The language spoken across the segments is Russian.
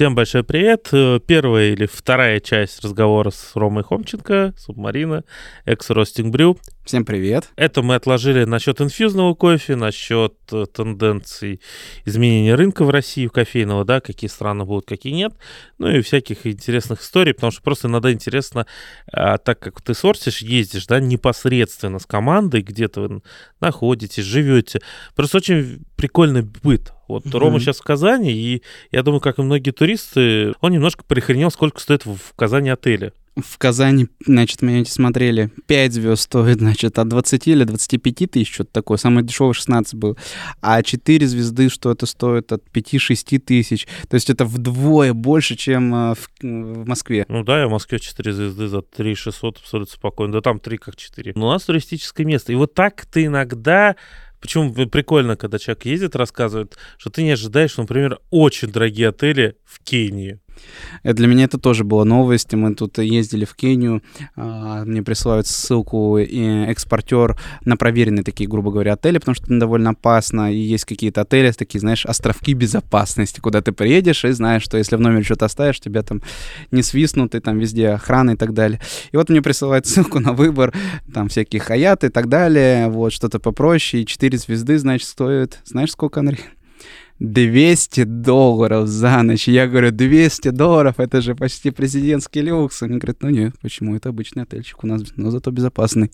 Всем большой привет. Э, первая или вторая часть разговора с Ромой Хомченко, Субмарина, экс-ростинг брю. Всем привет. Это мы отложили насчет инфьюзного кофе, насчет э, тенденций изменения рынка в России кофейного, да, какие страны будут, какие нет, ну и всяких интересных историй, потому что просто иногда интересно, а, так как ты сорсишь, ездишь, да, непосредственно с командой, где-то вы находитесь, живете. Просто очень прикольный быт. Вот mm-hmm. Рома сейчас в Казани, и я думаю, как и многие туристы, он немножко прихренел, сколько стоит в Казани отели в Казани, значит, мы эти смотрели, 5 звезд стоит, значит, от 20 или 25 тысяч, что-то такое. Самый дешевый 16 был. А 4 звезды что это стоит от 5-6 тысяч. То есть это вдвое больше, чем э, в, в Москве. Ну да, я в Москве 4 звезды за 3 600 абсолютно спокойно. Да там 3 как 4. Но у нас туристическое место. И вот так ты иногда Почему прикольно, когда человек ездит, рассказывает, что ты не ожидаешь, например, очень дорогие отели в Кении. Э, для меня это тоже была новость. Мы тут ездили в Кению, а, мне присылают ссылку и экспортер на проверенные такие, грубо говоря, отели, потому что довольно опасно. И есть какие-то отели, такие, знаешь, островки безопасности, куда ты приедешь и знаешь, что если в номере что-то оставишь, тебя там не свистнут, и там везде охрана и так далее. И вот мне присылают ссылку на выбор, там всякие хаяты и так далее, вот что-то попроще, и 4 звезды, значит, стоит, знаешь, сколько, Андрей? 200 долларов за ночь. Я говорю, 200 долларов, это же почти президентский люкс. Они говорят, ну нет, почему, это обычный отельчик у нас, но зато безопасный.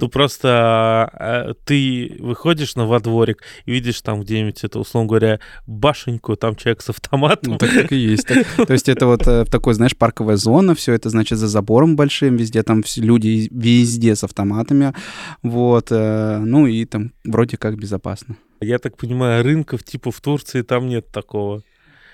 Ну просто э, ты выходишь на во дворик и видишь там где-нибудь, это, условно говоря, башеньку, там человек с автоматом. Ну так, так и есть. Так. То есть это вот э, такой, знаешь, парковая зона, все это, значит, за забором большим, везде там люди везде с автоматами, вот, э, ну и там вроде как безопасно. Я так понимаю, рынков типа в Турции там нет такого.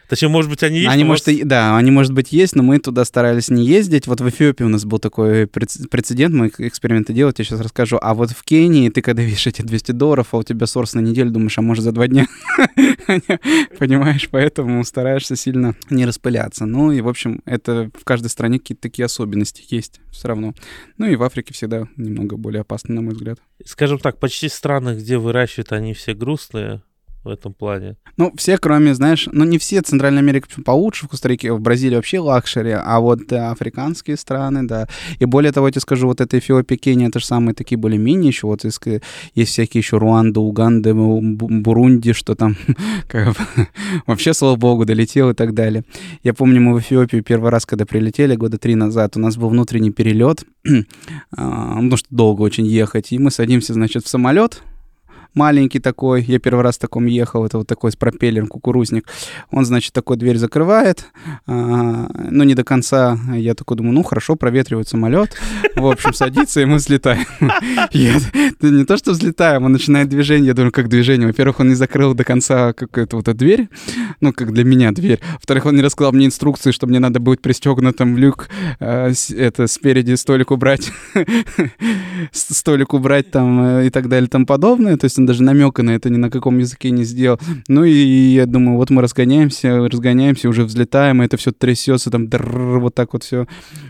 Точнее, может быть, они есть. Они, может, и, да, они, может быть, есть, но мы туда старались не ездить. Вот в Эфиопии у нас был такой прецедент, мы эксперименты делать, я сейчас расскажу. А вот в Кении ты, когда видишь эти 200 долларов, а у тебя сорс на неделю, думаешь, а может за два дня? Понимаешь, поэтому стараешься сильно не распыляться. Ну и, в общем, это в каждой стране какие-то такие особенности есть все равно. Ну и в Африке всегда немного более опасно, на мой взгляд. Скажем так, почти страны, где выращивают, они все грустные, в этом плане. Ну, все, кроме, знаешь, ну не все, Центральная Америка получше, в Коста-Рике, в Бразилии вообще luxury, а вот да, африканские страны, да. И более того, я тебе скажу, вот это Эфиопия, Кения, это же самые такие более-менее еще, вот есть, есть всякие еще Руанда, Уганда, Бурунди, что там как бы, вообще, слава богу, долетел и так далее. Я помню, мы в Эфиопию первый раз, когда прилетели, года три назад, у нас был внутренний перелет, а, потому что долго очень ехать, и мы садимся, значит, в самолет, маленький такой, я первый раз в таком ехал, это вот такой с пропеллером кукурузник. Он, значит, такой дверь закрывает, а, но не до конца. Я такой думаю, ну хорошо, проветривает самолет. В общем, садится, и мы взлетаем. Не то, что взлетаем, он начинает движение. Я думаю, как движение? Во-первых, он не закрыл до конца какую-то вот эту дверь, ну, как для меня дверь. Во-вторых, он не рассказал мне инструкции, что мне надо будет пристегнутым люк э, это спереди столик убрать, столик убрать там э, и так далее и тому подобное. То есть он даже намека на это ни на каком языке не сделал. Ну и я думаю, вот мы разгоняемся, разгоняемся, уже взлетаем, и это все трясется, там вот так вот все.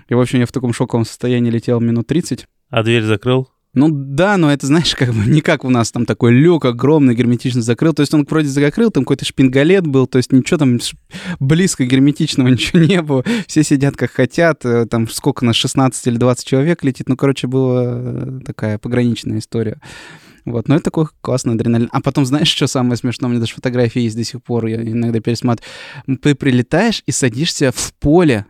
И, в общем, я в таком шоковом состоянии летел минут 30. А дверь закрыл? Ну да, но это, знаешь, как бы не как у нас там такой люк огромный, герметично закрыл. То есть он вроде закрыл, там какой-то шпингалет был, то есть ничего там близко герметичного ничего не было. Все сидят как хотят, э, там сколько нас, 16 или 20 человек летит. Ну, короче, была э, такая пограничная история. Вот, но это такой классный адреналин. А потом, знаешь, что самое смешное? У меня даже фотографии есть до сих пор, я иногда пересматриваю. Ты прилетаешь и садишься в поле,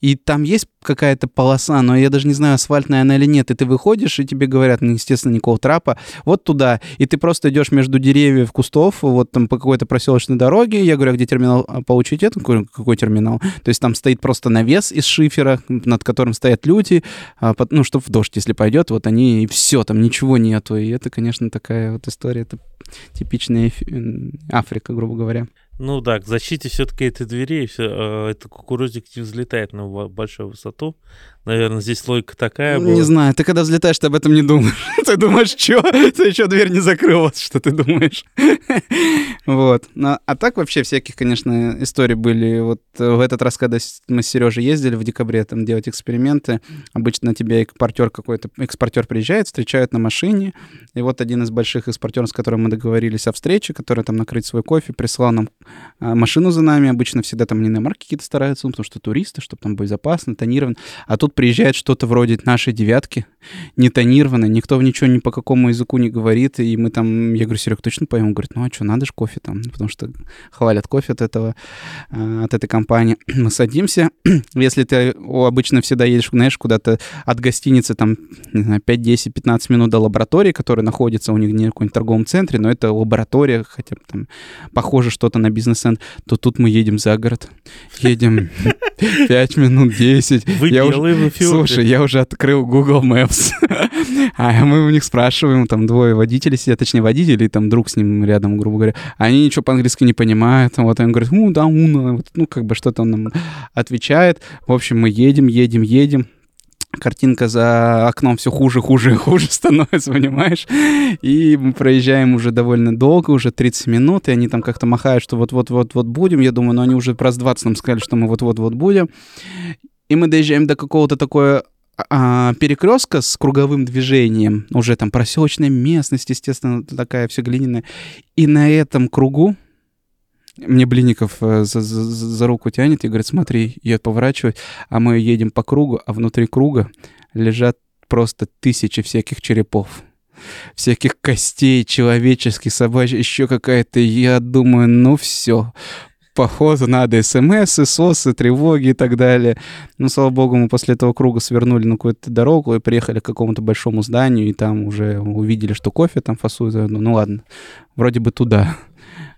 и там есть какая-то полоса, но я даже не знаю, асфальтная она или нет. И ты выходишь, и тебе говорят, ну, естественно, никакого трапа, вот туда. И ты просто идешь между деревьев, кустов, вот там по какой-то проселочной дороге. Я говорю, а где терминал а, получить это? Какой, терминал? То есть там стоит просто навес из шифера, над которым стоят люди, а, ну, чтобы в дождь, если пойдет, вот они, и все, там ничего нету. И это, конечно, такая вот история, это типичная Африка, грубо говоря. Ну да, к защите все-таки этой двери, все, э, это кукурузник не взлетает на большую высоту, Наверное, здесь логика такая была. Не знаю, ты когда взлетаешь, ты об этом не думаешь. ты думаешь, что? Ты еще дверь не закрыл, вот что ты думаешь. вот. Ну, а так вообще всяких, конечно, историй были. Вот в этот раз, когда мы с Сережей ездили в декабре там делать эксперименты, обычно тебе экспортер какой-то, экспортер приезжает, встречают на машине, и вот один из больших экспортеров, с которым мы договорились о встрече, который там накрыть свой кофе, прислал нам а, машину за нами. Обычно всегда там не марки какие-то стараются, ну, потому что туристы, чтобы там безопасно, тонировано. А тут приезжает что-то вроде нашей девятки, не тонированной, никто ничего ни по какому языку не говорит, и мы там, я говорю, Серег, точно поем? Он говорит, ну а что, надо же кофе там, потому что хвалят кофе от этого, а, от этой компании. Мы садимся, если ты обычно всегда едешь, знаешь, куда-то от гостиницы там, не знаю, 5, 10, 15 минут до лаборатории, которая находится у них не в каком-нибудь торговом центре, но это лаборатория, хотя бы там похоже что-то на бизнес-центр, то тут мы едем за город, едем 5 минут, 10. Вы я белые, уже, вы фиолки. Слушай, я уже открыл Google Maps, а мы у них спрашиваем, там двое водителей сидят, точнее водители, и там друг с ним рядом, грубо говоря, они ничего по-английски не понимают, вот он говорит, ну да, уна, вот, ну как бы что-то он нам отвечает. В общем, мы едем, едем, едем, картинка за окном все хуже, хуже и хуже становится, понимаешь? И мы проезжаем уже довольно долго, уже 30 минут, и они там как-то махают, что вот-вот-вот-вот будем. Я думаю, ну они уже раз 20 нам сказали, что мы вот-вот-вот будем. И мы доезжаем до какого-то такое а, перекрестка с круговым движением, уже там проселочная местность, естественно, такая все глиняная. И на этом кругу мне Блинников э, за, за, за руку тянет и говорит, смотри, я поворачиваю, а мы едем по кругу, а внутри круга лежат просто тысячи всяких черепов всяких костей человеческих, собачьих, еще какая-то. Я думаю, ну все, походу надо смс, СОСы, тревоги и так далее. Ну, слава богу, мы после этого круга свернули на какую-то дорогу и приехали к какому-то большому зданию, и там уже увидели, что кофе там фасуют. Ну, ну ладно, вроде бы туда.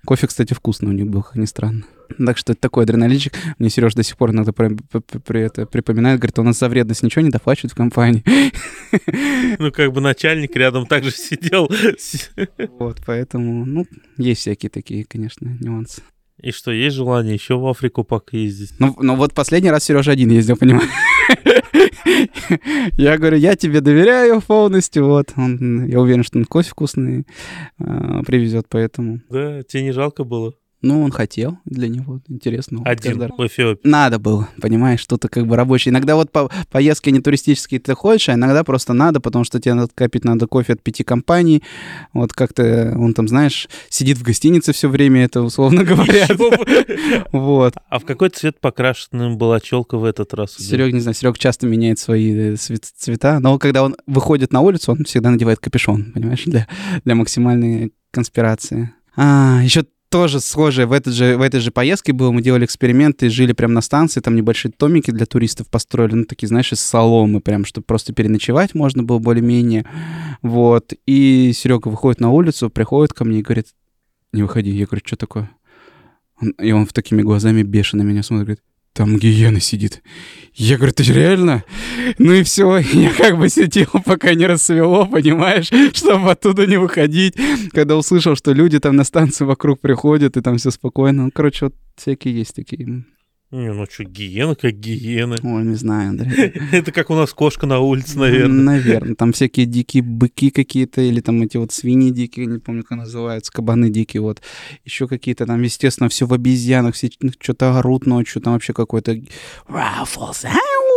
Кофе, кстати, вкусный у них был, как ни странно. Так что это такой адреналинчик. Мне Сереж до сих пор иногда при, при, при, это припоминает, говорит, у нас за вредность ничего не доплачивают в компании. Ну, как бы начальник рядом также сидел. Вот, поэтому, ну, есть всякие такие, конечно, нюансы. И что, есть желание еще в Африку пока ездить? Ну, ну вот последний раз Сережа один ездил, понимаешь? Я говорю, я тебе доверяю полностью, вот. Он, я уверен, что он кофе вкусный э, привезет, поэтому. Да, тебе не жалко было? Ну, он хотел для него, интересно. Один в Эфиопии. Надо было, понимаешь, что-то как бы рабочее. Иногда вот по поездки не туристические ты ходишь, а иногда просто надо, потому что тебе надо копить надо кофе от пяти компаний. Вот как-то он там, знаешь, сидит в гостинице все время, это условно говоря. Вот. А в какой цвет покрашенным была челка в этот раз? Серег, не знаю, Серег часто меняет свои э, цвета, но когда он выходит на улицу, он всегда надевает капюшон, понимаешь, для, для максимальной конспирации. А, еще тоже схожее в, этот же, в этой же поездке было. Мы делали эксперименты, жили прямо на станции, там небольшие томики для туристов построили, ну, такие, знаешь, из соломы, прям, чтобы просто переночевать можно было более-менее. Вот. И Серега выходит на улицу, приходит ко мне и говорит, не выходи. Я говорю, что такое? И он в такими глазами бешено меня смотрит, говорит, там гиена сидит. Я говорю, ты реально? Ну и все, я как бы сидел, пока не рассвело, понимаешь, чтобы оттуда не выходить. Когда услышал, что люди там на станции вокруг приходят, и там все спокойно. Ну, короче, вот всякие есть такие не, ну что, гиена как гиены. Ой, не знаю, Андрей. Это как у нас кошка на улице, наверное. Наверное. Там всякие дикие быки какие-то, или там эти вот свиньи дикие, не помню, как называются, кабаны дикие, вот. Еще какие-то там, естественно, все в обезьянах, все что-то орут ночью, там вообще какой-то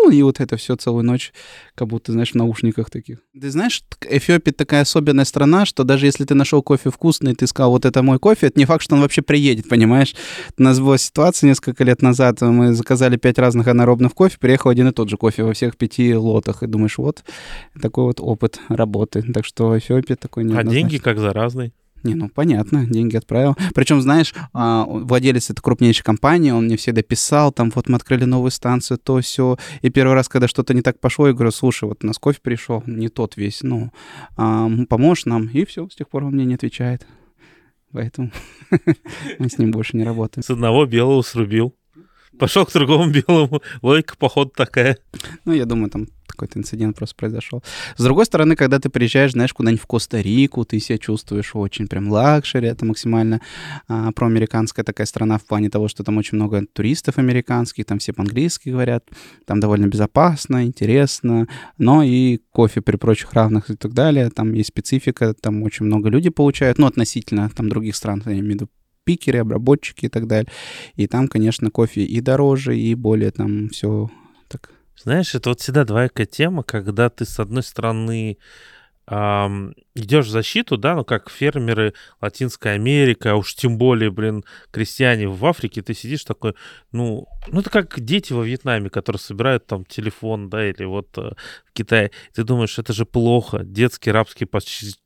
и вот это все целую ночь, как будто, знаешь, в наушниках таких. Ты знаешь, Эфиопия такая особенная страна, что даже если ты нашел кофе вкусный, ты сказал, вот это мой кофе, это не факт, что он вообще приедет, понимаешь? У нас была ситуация несколько лет назад, мы заказали пять разных анаробных кофе, приехал один и тот же кофе во всех пяти лотах, и думаешь, вот такой вот опыт работы. Так что Эфиопия такой не А деньги как за разный? Не, ну понятно, деньги отправил. Причем, знаешь, а, владелец этой крупнейшей компании, он мне всегда писал, там, вот мы открыли новую станцию, то все. И первый раз, когда что-то не так пошло, я говорю, слушай, вот нас кофе пришел, не тот весь, ну, а, поможешь нам? И все, с тех пор он мне не отвечает. Поэтому мы с ним больше не работаем. С одного белого срубил. Пошел к другому белому. Логика, походу, такая. Ну, я думаю, там какой-то инцидент просто произошел. С другой стороны, когда ты приезжаешь, знаешь, куда-нибудь в Коста-Рику, ты себя чувствуешь очень прям luxury, это максимально а, проамериканская такая страна в плане того, что там очень много туристов американских, там все по-английски говорят, там довольно безопасно, интересно, но и кофе при прочих равных и так далее, там есть специфика, там очень много людей получают, ну, относительно там других стран, я имею в виду пикеры, обработчики и так далее. И там, конечно, кофе и дороже, и более там все так. Знаешь, это вот всегда двоякая тема, когда ты, с одной стороны, идешь в защиту, да, ну как фермеры Латинской Америки, а уж тем более, блин, крестьяне в Африке, ты сидишь такой, ну, ну это как дети во Вьетнаме, которые собирают там телефон, да, или вот э, в Китае. Ты думаешь, это же плохо, детский рабский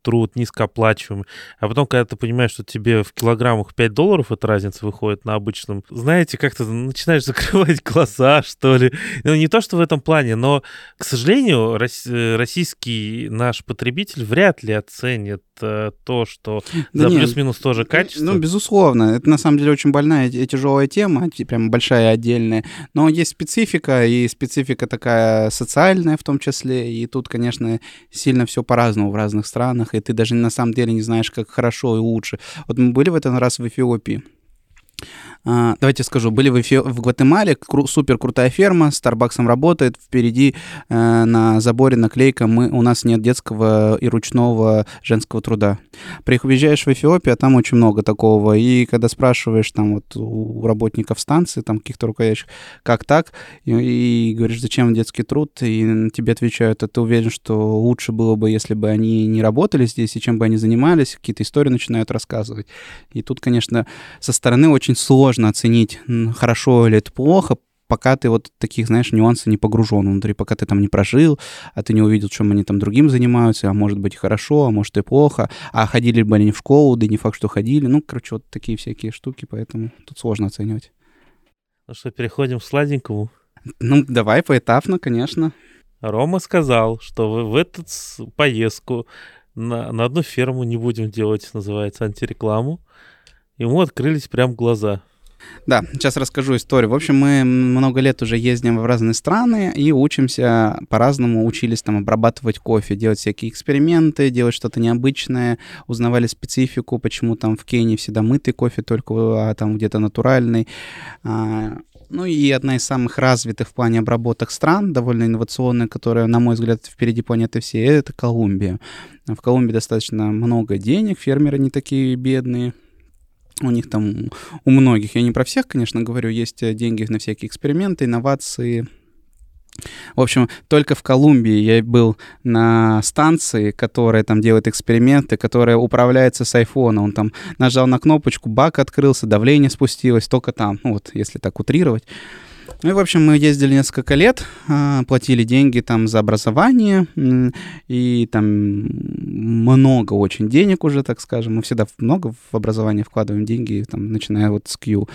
труд, низкооплачиваемый. А потом, когда ты понимаешь, что тебе в килограммах 5 долларов эта разница выходит на обычном, знаете, как-то начинаешь закрывать глаза, что ли. Ну, не то, что в этом плане, но, к сожалению, э, российский наш потребитель вряд ли оценит э, то, что да за плюс-минус тоже качество. Ну, безусловно. Это на самом деле очень больная и тяжелая тема, прям большая отдельная. Но есть специфика, и специфика такая социальная в том числе. И тут, конечно, сильно все по-разному в разных странах, и ты даже на самом деле не знаешь, как хорошо и лучше. Вот мы были в этот раз в Эфиопии. А, давайте скажу, были в, Эфи... в Гватемале, кру... супер крутая ферма, с Старбаксом работает, впереди э, на заборе наклейка мы, «У нас нет детского и ручного женского труда». Приезжаешь в Эфиопию, а там очень много такого, и когда спрашиваешь там вот у работников станции, там каких-то руководящих, как так, и, и говоришь, зачем детский труд, и тебе отвечают, а ты уверен, что лучше было бы, если бы они не работали здесь, и чем бы они занимались, какие-то истории начинают рассказывать. И тут, конечно, со стороны очень сложно сложно оценить, хорошо или это плохо, пока ты вот таких, знаешь, нюансов не погружен внутри, пока ты там не прожил, а ты не увидел, чем они там другим занимаются, а может быть хорошо, а может и плохо, а ходили бы они в школу, да не факт, что ходили, ну, короче, вот такие всякие штуки, поэтому тут сложно оценивать. Ну что, переходим к сладенькому? Ну, давай поэтапно, конечно. Рома сказал, что вы в эту поездку на, на одну ферму не будем делать, называется, антирекламу. Ему открылись прям глаза. Да, сейчас расскажу историю. В общем, мы много лет уже ездим в разные страны и учимся по-разному, учились там обрабатывать кофе, делать всякие эксперименты, делать что-то необычное, узнавали специфику, почему там в Кении всегда мытый кофе только, а там где-то натуральный. А, ну и одна из самых развитых в плане обработок стран, довольно инновационная, которая, на мой взгляд, впереди планеты всей, это Колумбия. В Колумбии достаточно много денег, фермеры не такие бедные, у них там, у многих, я не про всех, конечно, говорю, есть э, деньги на всякие эксперименты, инновации. В общем, только в Колумбии я был на станции, которая там делает эксперименты, которая управляется с айфона. Он там нажал на кнопочку, бак открылся, давление спустилось, только там, ну вот, если так утрировать. Ну и, в общем, мы ездили несколько лет, а, платили деньги там за образование, и там много очень денег уже, так скажем. Мы всегда много в образование вкладываем деньги, там, начиная вот с Q.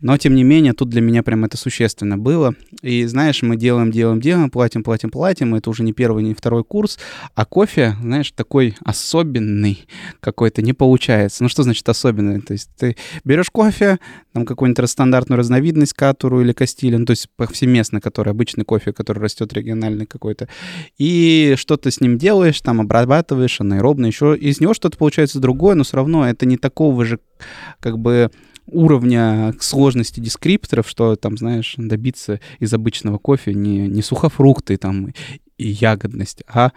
Но, тем не менее, тут для меня прям это существенно было. И, знаешь, мы делаем, делаем, делаем, платим, платим, платим. Это уже не первый, не второй курс. А кофе, знаешь, такой особенный какой-то не получается. Ну, что значит особенный? То есть ты берешь кофе, там какую-нибудь стандартную разновидность, катуру или кастилин, то есть повсеместно, который обычный кофе, который растет региональный какой-то, и что ты с ним делаешь, там обрабатываешь анаэробно, еще из него что-то получается другое, но все равно это не такого же как бы уровня сложности дескрипторов, что там, знаешь, добиться из обычного кофе не, не сухофрукты там и ягодность, а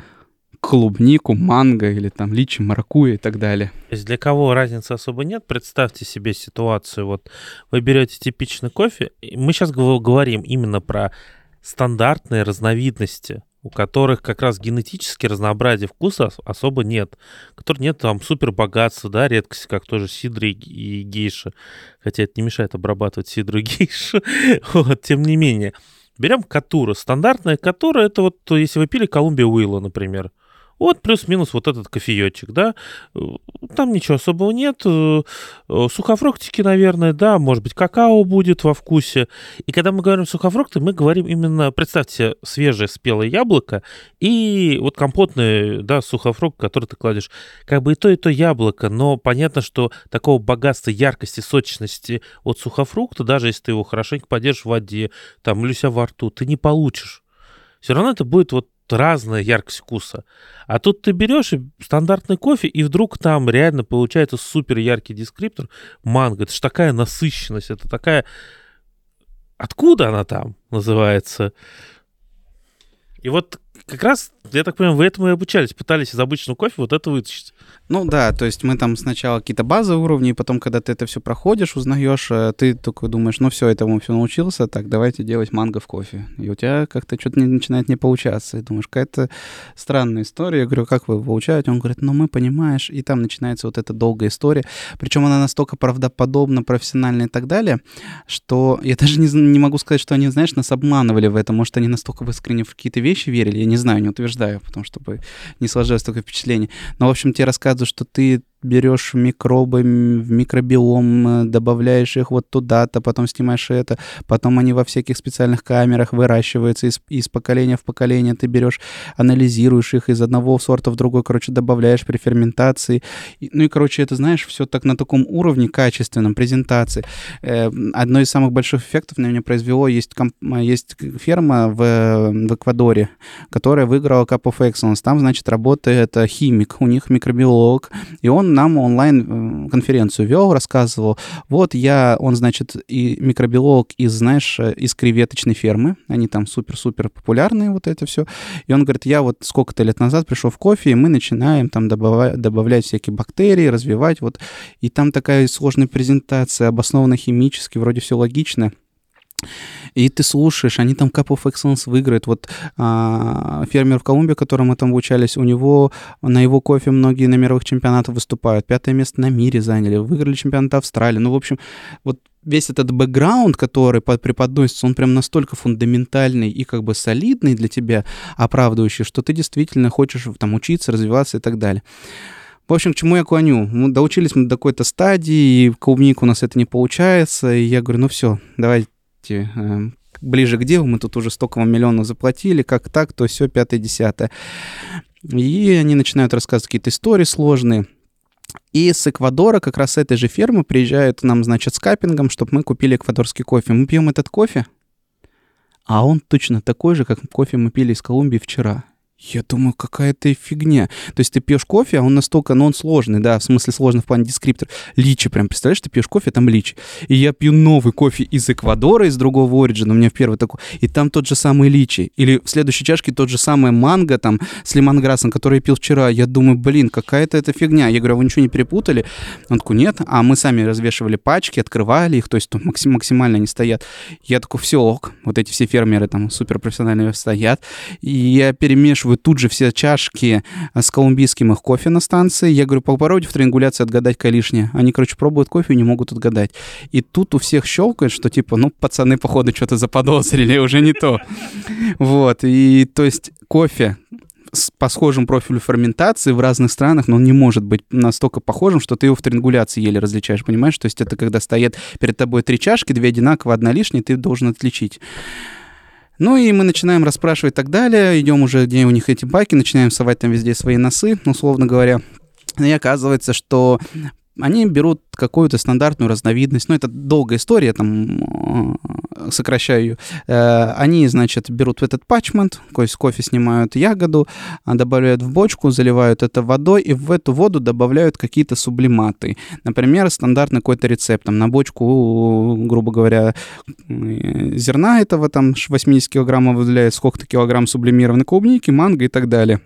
клубнику, манго или там личи, маракуя и так далее. То есть для кого разницы особо нет? Представьте себе ситуацию. Вот вы берете типичный кофе. Мы сейчас говорим именно про стандартные разновидности у которых как раз генетически разнообразия вкуса особо нет, которые нет там супер богатства, да, редкости, как тоже сидры и гейши, хотя это не мешает обрабатывать сидру и гейшу, вот, тем не менее. Берем катура. Стандартная катура, это вот, если вы пили Колумбия Уилла, например, вот плюс-минус вот этот кофеечек, да. Там ничего особого нет. Э, сухофруктики, наверное, да, может быть, какао будет во вкусе. И когда мы говорим сухофрукты, мы говорим именно, представьте, свежее спелое яблоко и вот компотный, да, сухофрукт, который ты кладешь. Как бы и то, и то яблоко, но понятно, что такого богатства, яркости, сочности от сухофрукта, даже если ты его хорошенько подержишь в воде, там, или у себя во рту, ты не получишь. все равно это будет вот разная яркость вкуса. А тут ты берешь стандартный кофе, и вдруг там реально получается супер яркий дескриптор манго. Это же такая насыщенность, это такая... Откуда она там называется? И вот как раз, я так понимаю, вы этому и обучались, пытались из обычного кофе вот это вытащить. Ну да, то есть мы там сначала какие-то базовые уровни, и потом, когда ты это все проходишь, узнаешь, э, ты только думаешь, ну все, этому все научился, так давайте делать манго в кофе. И у тебя как-то что-то не, начинает не получаться. И думаешь, какая-то странная история. Я говорю, как вы получаете? Он говорит, ну мы, понимаешь, и там начинается вот эта долгая история. Причем она настолько правдоподобна, профессиональна и так далее, что я даже не, не могу сказать, что они, знаешь, нас обманывали в этом. Может, они настолько искренне в какие-то вещи верили, я не знаю, не утверждаю, потому что не сложилось такое впечатление. Но, в общем, тебе рассказывают, что ты берешь микробы в микробиом, э, добавляешь их вот туда-то, потом снимаешь это, потом они во всяких специальных камерах выращиваются из, из поколения в поколение, ты берешь, анализируешь их из одного сорта в другой, короче, добавляешь при ферментации. Ну и, короче, это, знаешь, все так на таком уровне качественном, презентации. Э, одно из самых больших эффектов на меня произвело, есть, комп, есть ферма в, в Эквадоре, которая выиграла Cup of Excellence. Там, значит, работает химик, у них микробиолог, и он нам онлайн-конференцию вел, рассказывал, вот я, он, значит, и микробиолог из, знаешь, из креветочной фермы, они там супер-супер популярные, вот это все, и он говорит, я вот сколько-то лет назад пришел в кофе, и мы начинаем там добавлять, добавлять всякие бактерии, развивать, вот, и там такая сложная презентация, обоснована химически, вроде все логично, и ты слушаешь, они там Cup of Excellence выиграют. Вот а, фермер в Колумбии, которым мы там обучались, у него на его кофе многие на мировых чемпионатах выступают. Пятое место на мире заняли, выиграли чемпионат Австралии. Ну, в общем, вот весь этот бэкграунд, который преподносится, он прям настолько фундаментальный и как бы солидный для тебя, оправдывающий, что ты действительно хочешь там учиться, развиваться и так далее. В общем, к чему я клоню? Мы доучились мы до какой-то стадии, и клубник у нас это не получается, и я говорю, ну все, давай э, ближе к делу, мы тут уже столько вам миллионов заплатили, как так, то все, пятое, десятое. И они начинают рассказывать какие-то истории сложные. И с Эквадора, как раз с этой же фермы, приезжают нам, значит, с капингом, чтобы мы купили эквадорский кофе. Мы пьем этот кофе, а он точно такой же, как кофе мы пили из Колумбии вчера. Я думаю, какая-то фигня. То есть ты пьешь кофе, а он настолько, ну он сложный, да, в смысле сложный в плане дескриптор. Личи прям, представляешь, ты пьешь кофе, а там личи. И я пью новый кофе из Эквадора, из другого оригина, у меня в первый такой, и там тот же самый личи. Или в следующей чашке тот же самый манго там с лимонграссом, который я пил вчера. Я думаю, блин, какая-то это фигня. Я говорю, а вы ничего не перепутали? Он такой, нет. А мы сами развешивали пачки, открывали их, то есть там максим максимально они стоят. Я такой, все, ок. Вот эти все фермеры там суперпрофессиональные стоят. И я перемешиваю вы тут же все чашки с колумбийским их кофе на станции. Я говорю, попробуйте в триангуляции отгадать лишняя. Они, короче, пробуют кофе и не могут отгадать. И тут у всех щелкает, что типа, ну, пацаны, походу, что-то заподозрили, уже не то. Вот, и то есть кофе, по схожему профилю ферментации в разных странах, но он не может быть настолько похожим, что ты его в триангуляции еле различаешь, понимаешь? То есть это когда стоят перед тобой три чашки, две одинаковые, одна лишняя, ты должен отличить. Ну и мы начинаем расспрашивать и так далее, идем уже, где у них эти баки, начинаем совать там везде свои носы, условно говоря. И оказывается, что они берут какую-то стандартную разновидность, ну, это долгая история, там, э, сокращаю ее. Э, они, значит, берут этот пачмент, то есть кофе снимают ягоду, а, добавляют в бочку, заливают это водой, и в эту воду добавляют какие-то сублиматы. Например, стандартный какой-то рецепт, там, на бочку, грубо говоря, зерна этого, там, 80 килограммов выделяет сколько-то килограмм сублимированной клубники, манго и так далее.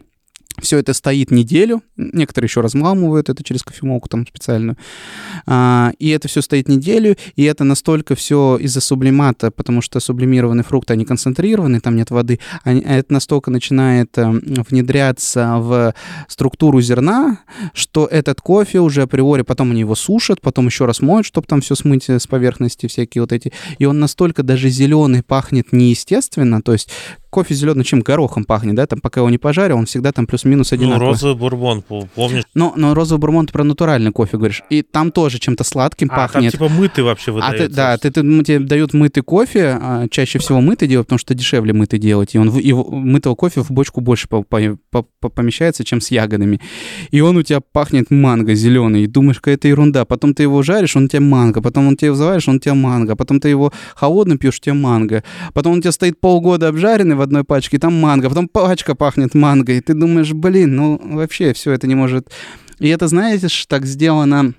Все это стоит неделю. Некоторые еще размламывают это через кофемолку там специальную. А, и это все стоит неделю. И это настолько все из-за сублимата, потому что сублимированные фрукты, они концентрированы, там нет воды. Они, это настолько начинает а, внедряться в структуру зерна, что этот кофе уже априори, потом они его сушат, потом еще раз моют, чтобы там все смыть с поверхности, всякие вот эти. И он настолько даже зеленый пахнет неестественно. То есть кофе зеленый чем горохом пахнет, да, там пока его не пожарил, он всегда там плюс-минус ну, одинаковый. Ну, розовый бурбон, помнишь? Но, но розовый бурбон, ты про натуральный кофе говоришь. И там тоже чем-то сладким а, пахнет. там типа мытый вообще выдается. А ты, да, ты, ты, тебе дают мытый кофе, а, чаще всего мытый делают, потому что дешевле мытый делать. И он и мытого кофе в бочку больше по, по, по, помещается, чем с ягодами. И он у тебя пахнет манго зеленый. И думаешь, какая-то ерунда. Потом ты его жаришь, он у тебя манго. Потом он тебе заваришь, он у тебя манго. Потом ты его холодно пьешь, у тебя манго. Потом он у тебя стоит полгода обжаренный одной пачке, там манго, потом пачка пахнет манго, и ты думаешь, блин, ну вообще все это не может... И это, знаете, так сделано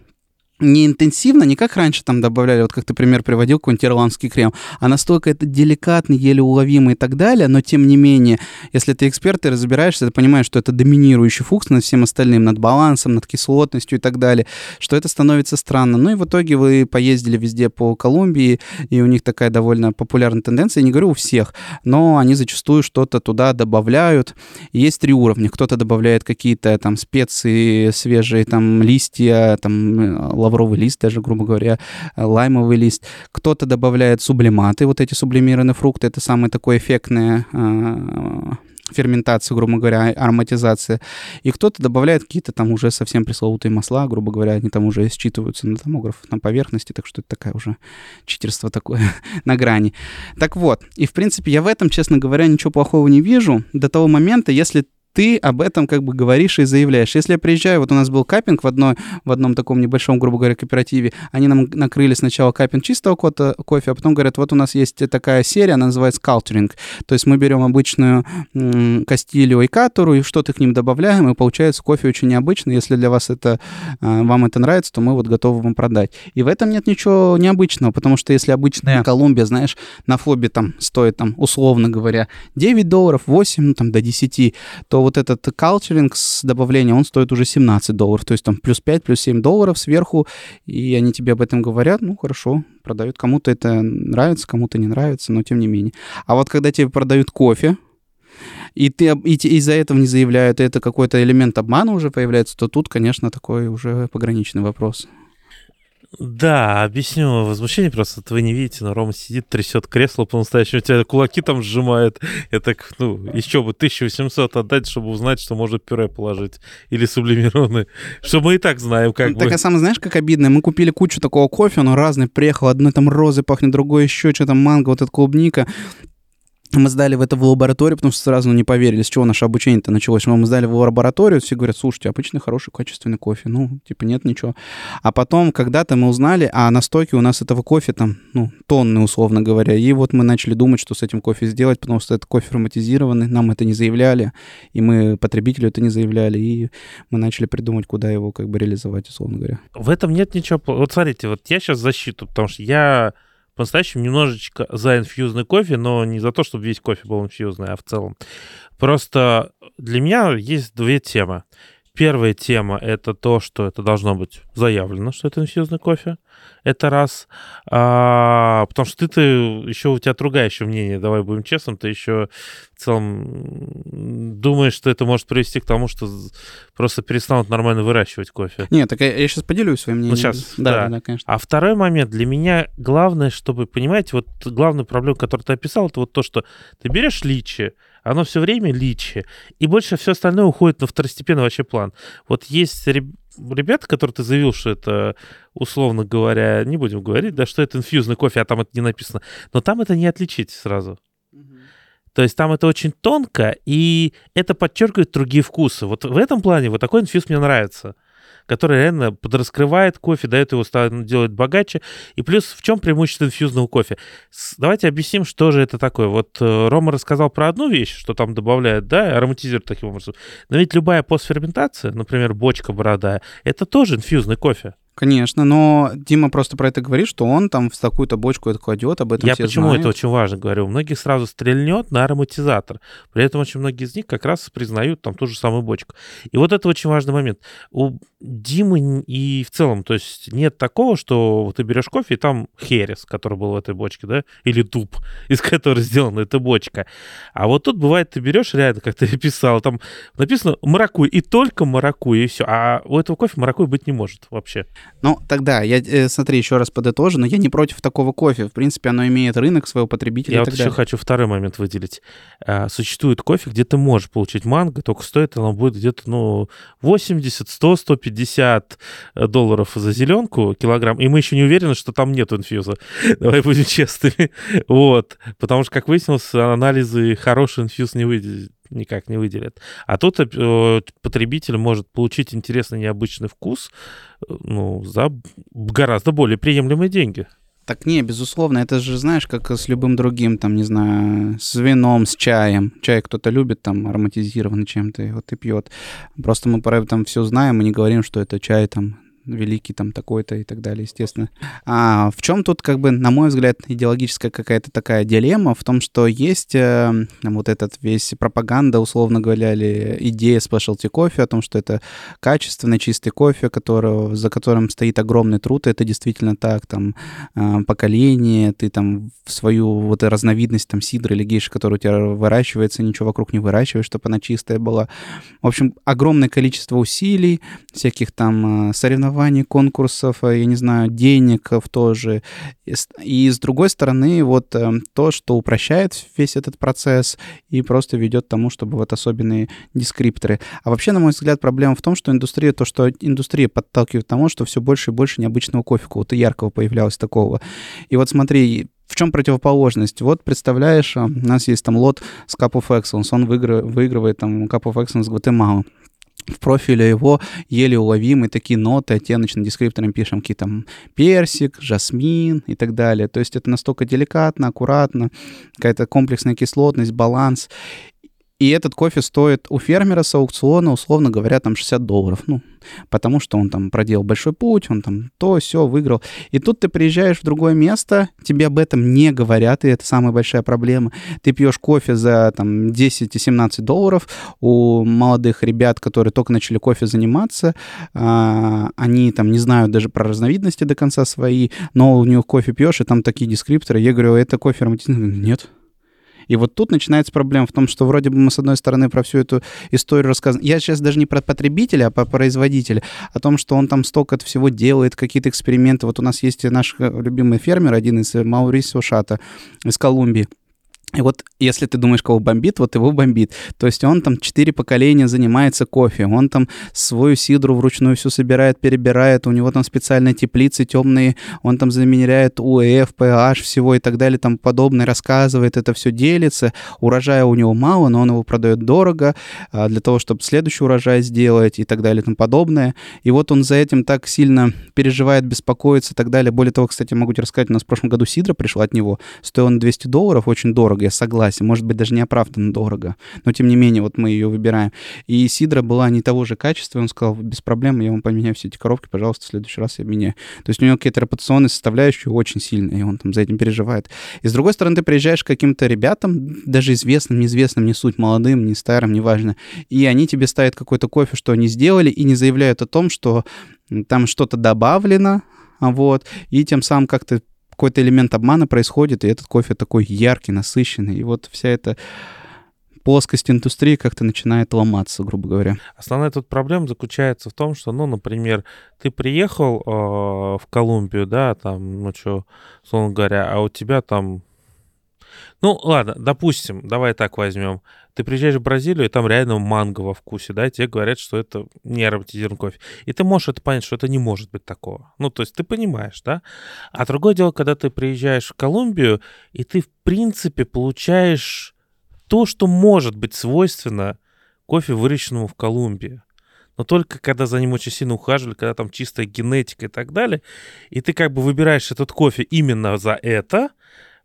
не интенсивно, не как раньше там добавляли, вот как ты пример приводил, какой-нибудь ирландский крем, а настолько это деликатный, еле уловимый и так далее, но тем не менее, если ты эксперт и разбираешься, ты понимаешь, что это доминирующий фукс над всем остальным, над балансом, над кислотностью и так далее, что это становится странно. Ну и в итоге вы поездили везде по Колумбии, и у них такая довольно популярная тенденция, я не говорю у всех, но они зачастую что-то туда добавляют. Есть три уровня. Кто-то добавляет какие-то там специи, свежие там листья, там лавровый лист даже, грубо говоря, э, лаймовый лист. Кто-то добавляет сублиматы, вот эти сублимированные фрукты, это самое такое эффектное э, ферментация, грубо говоря, ароматизация. И кто-то добавляет какие-то там уже совсем пресловутые масла, грубо говоря, они там уже считываются на томограф на поверхности, так что это такая уже читерство такое на грани. Так вот, и в принципе я в этом, честно говоря, ничего плохого не вижу до того момента, если ты об этом как бы говоришь и заявляешь. Если я приезжаю, вот у нас был капинг в, одной, в одном таком небольшом, грубо говоря, кооперативе, они нам накрыли сначала капинг чистого кота, кофе, а потом говорят, вот у нас есть такая серия, она называется калтеринг. То есть мы берем обычную м- кастилью и катору и что-то к ним добавляем, и получается кофе очень необычный. Если для вас это, а, вам это нравится, то мы вот готовы вам продать. И в этом нет ничего необычного, потому что если обычная Колумбия, знаешь, на флобе там стоит там, условно говоря, 9 долларов, 8, ну там до 10, то вот этот калчеринг с добавлением, он стоит уже 17 долларов, то есть там плюс 5, плюс 7 долларов сверху, и они тебе об этом говорят, ну, хорошо, продают. Кому-то это нравится, кому-то не нравится, но тем не менее. А вот когда тебе продают кофе, и ты и из-за этого не заявляют, и это какой-то элемент обмана уже появляется, то тут, конечно, такой уже пограничный вопрос. Да, объясню возмущение просто. Вы не видите, но Рома сидит, трясет кресло по-настоящему, тебя кулаки там сжимает. Я так, ну, еще бы 1800 отдать, чтобы узнать, что может пюре положить. Или сублимированный. Что мы и так знаем, как Так, бы. а сам знаешь, как обидно? Мы купили кучу такого кофе, он разный, приехал, одно там розы пахнет, другое еще что-то, манго, вот эта клубника. Мы сдали в это в лабораторию, потому что сразу не поверили, с чего наше обучение-то началось. Мы сдали в лабораторию, все говорят, слушайте, обычный, хороший, качественный кофе. Ну, типа, нет ничего. А потом когда-то мы узнали, а на стоке у нас этого кофе там, ну, тонны, условно говоря. И вот мы начали думать, что с этим кофе сделать, потому что это кофе ароматизированный, нам это не заявляли, и мы потребителю это не заявляли, и мы начали придумать, куда его как бы реализовать, условно говоря. В этом нет ничего... Вот смотрите, вот я сейчас защиту, потому что я по-настоящему немножечко за инфьюзный кофе, но не за то, чтобы весь кофе был инфьюзный, а в целом. Просто для меня есть две темы. Первая тема — это то, что это должно быть заявлено, что это инфьюзный кофе. Это раз. А, потому что ты-то еще у тебя другое еще мнение, давай будем честным, ты еще в целом думаешь, что это может привести к тому, что просто перестанут нормально выращивать кофе. Нет, так я, я сейчас поделюсь своим мнением. Ну, сейчас, да, да. да, конечно. А второй момент, для меня главное, чтобы, понимаете, вот главная проблема, которую ты описал, это вот то, что ты берешь личи, оно все время личи, и больше все остальное уходит на второстепенный вообще план. Вот есть ребята, которые ты заявил, что это, условно говоря, не будем говорить, да, что это инфьюзный кофе, а там это не написано, но там это не отличить сразу. То есть там это очень тонко, и это подчеркивает другие вкусы. Вот в этом плане вот такой инфьюз мне нравится который реально подраскрывает кофе, дает его, делает богаче. И плюс в чем преимущество инфьюзного кофе? Давайте объясним, что же это такое. Вот э, Рома рассказал про одну вещь, что там добавляют, да, ароматизируют таким образом. Но ведь любая постферментация, например, бочка бородая, это тоже инфьюзный кофе. Конечно, но Дима просто про это говорит, что он там в такую-то бочку это кладет, об этом Я все почему знают. это очень важно говорю? У многих сразу стрельнет на ароматизатор. При этом очень многие из них как раз признают там ту же самую бочку. И вот это очень важный момент. У Димы и в целом, то есть нет такого, что ты берешь кофе, и там херес, который был в этой бочке, да, или дуб, из которой сделана эта бочка. А вот тут бывает, ты берешь реально, как ты писал, там написано маракуй, и только маракуй, и все. А у этого кофе маракуй быть не может вообще. Ну, тогда, я, э, смотри, еще раз подытожу, но я не против такого кофе. В принципе, оно имеет рынок своего потребителя Я вот еще далее. хочу второй момент выделить. А, существует кофе, где ты можешь получить манго, только стоит оно будет где-то, ну, 80, 100, 150 долларов за зеленку килограмм, и мы еще не уверены, что там нет инфьюза. Давай будем честными. Вот. Потому что, как выяснилось, анализы хороший инфьюз не выйдет никак не выделят. А тут э, потребитель может получить интересный необычный вкус э, ну, за гораздо более приемлемые деньги. Так не, безусловно, это же, знаешь, как с любым другим, там, не знаю, с вином, с чаем. Чай кто-то любит, там, ароматизированный чем-то, вот и пьет. Просто мы про это все знаем и не говорим, что это чай, там, великий там такой-то и так далее, естественно. А в чем тут, как бы, на мой взгляд, идеологическая какая-то такая дилемма в том, что есть э, вот этот весь пропаганда, условно говоря, или идея specialty кофе о том, что это качественный чистый кофе, которого, за которым стоит огромный труд, и это действительно так, там, э, поколение, ты там свою вот разновидность там сидра или гейши, которая у тебя выращивается, ничего вокруг не выращиваешь, чтобы она чистая была. В общем, огромное количество усилий, всяких там э, соревнований, соревнований, конкурсов, э, я не знаю, денег в тоже. И с другой стороны, вот э, то, что упрощает весь этот процесс и просто ведет к тому, чтобы вот особенные дескрипторы. А вообще, на мой взгляд, проблема в том, что индустрия, то, что индустрия подталкивает к тому, что все больше и больше необычного кофе, какого-то яркого появлялось такого. И вот смотри, в чем противоположность? Вот представляешь, у нас есть там лот с Cup of Excellence, он выигрывает там Cup of Excellence Гватемала в профиле его еле уловимые такие ноты, оттеночные дескриптором пишем какие там персик, жасмин и так далее. То есть это настолько деликатно, аккуратно, какая-то комплексная кислотность, баланс. И этот кофе стоит у фермера с аукциона, условно говоря, там 60 долларов. Ну, потому что он там проделал большой путь, он там то, все выиграл. И тут ты приезжаешь в другое место, тебе об этом не говорят, и это самая большая проблема. Ты пьешь кофе за там 10 и 17 долларов у молодых ребят, которые только начали кофе заниматься, а, они там не знают даже про разновидности до конца свои, но у них кофе пьешь, и там такие дескрипторы. Я говорю, это кофе ароматизированный? Нет. И вот тут начинается проблема в том, что вроде бы мы, с одной стороны, про всю эту историю рассказываем. Я сейчас даже не про потребителя, а про производителя. О том, что он там столько всего делает, какие-то эксперименты. Вот у нас есть наш э, любимый фермер, один из э, Маурисио Шата из Колумбии. И вот если ты думаешь, кого бомбит, вот его бомбит. То есть он там четыре поколения занимается кофе, он там свою сидру вручную все собирает, перебирает, у него там специальные теплицы темные, он там замеряет УЭФ, PH, всего и так далее, там подобное, рассказывает, это все делится. Урожая у него мало, но он его продает дорого а, для того, чтобы следующий урожай сделать и так далее и тому подобное. И вот он за этим так сильно переживает, беспокоится и так далее. Более того, кстати, могу тебе рассказать, у нас в прошлом году сидра пришла от него, стоила на 200 долларов, очень дорого, я согласен, может быть, даже неоправданно дорого, но тем не менее, вот мы ее выбираем. И сидра была не того же качества, он сказал, без проблем, я вам поменяю все эти коробки, пожалуйста, в следующий раз я меняю. То есть у него какие-то репутационные составляющие очень сильные, и он там за этим переживает. И с другой стороны, ты приезжаешь к каким-то ребятам, даже известным, неизвестным, не суть, молодым, не старым, неважно, и они тебе ставят какой-то кофе, что они сделали, и не заявляют о том, что там что-то добавлено, вот, и тем самым как-то какой-то элемент обмана происходит, и этот кофе такой яркий, насыщенный. И вот вся эта плоскость индустрии как-то начинает ломаться, грубо говоря. Основная тут проблема заключается в том, что, ну, например, ты приехал э, в Колумбию, да, там, ну, что, условно говоря, а у тебя там ну, ладно, допустим, давай так возьмем. Ты приезжаешь в Бразилию, и там реально манго во вкусе, да, тебе говорят, что это не ароматизированный кофе. И ты можешь это понять, что это не может быть такого. Ну, то есть ты понимаешь, да? А другое дело, когда ты приезжаешь в Колумбию, и ты, в принципе, получаешь то, что может быть свойственно кофе, выращенному в Колумбии. Но только когда за ним очень сильно ухаживали, когда там чистая генетика и так далее, и ты как бы выбираешь этот кофе именно за это,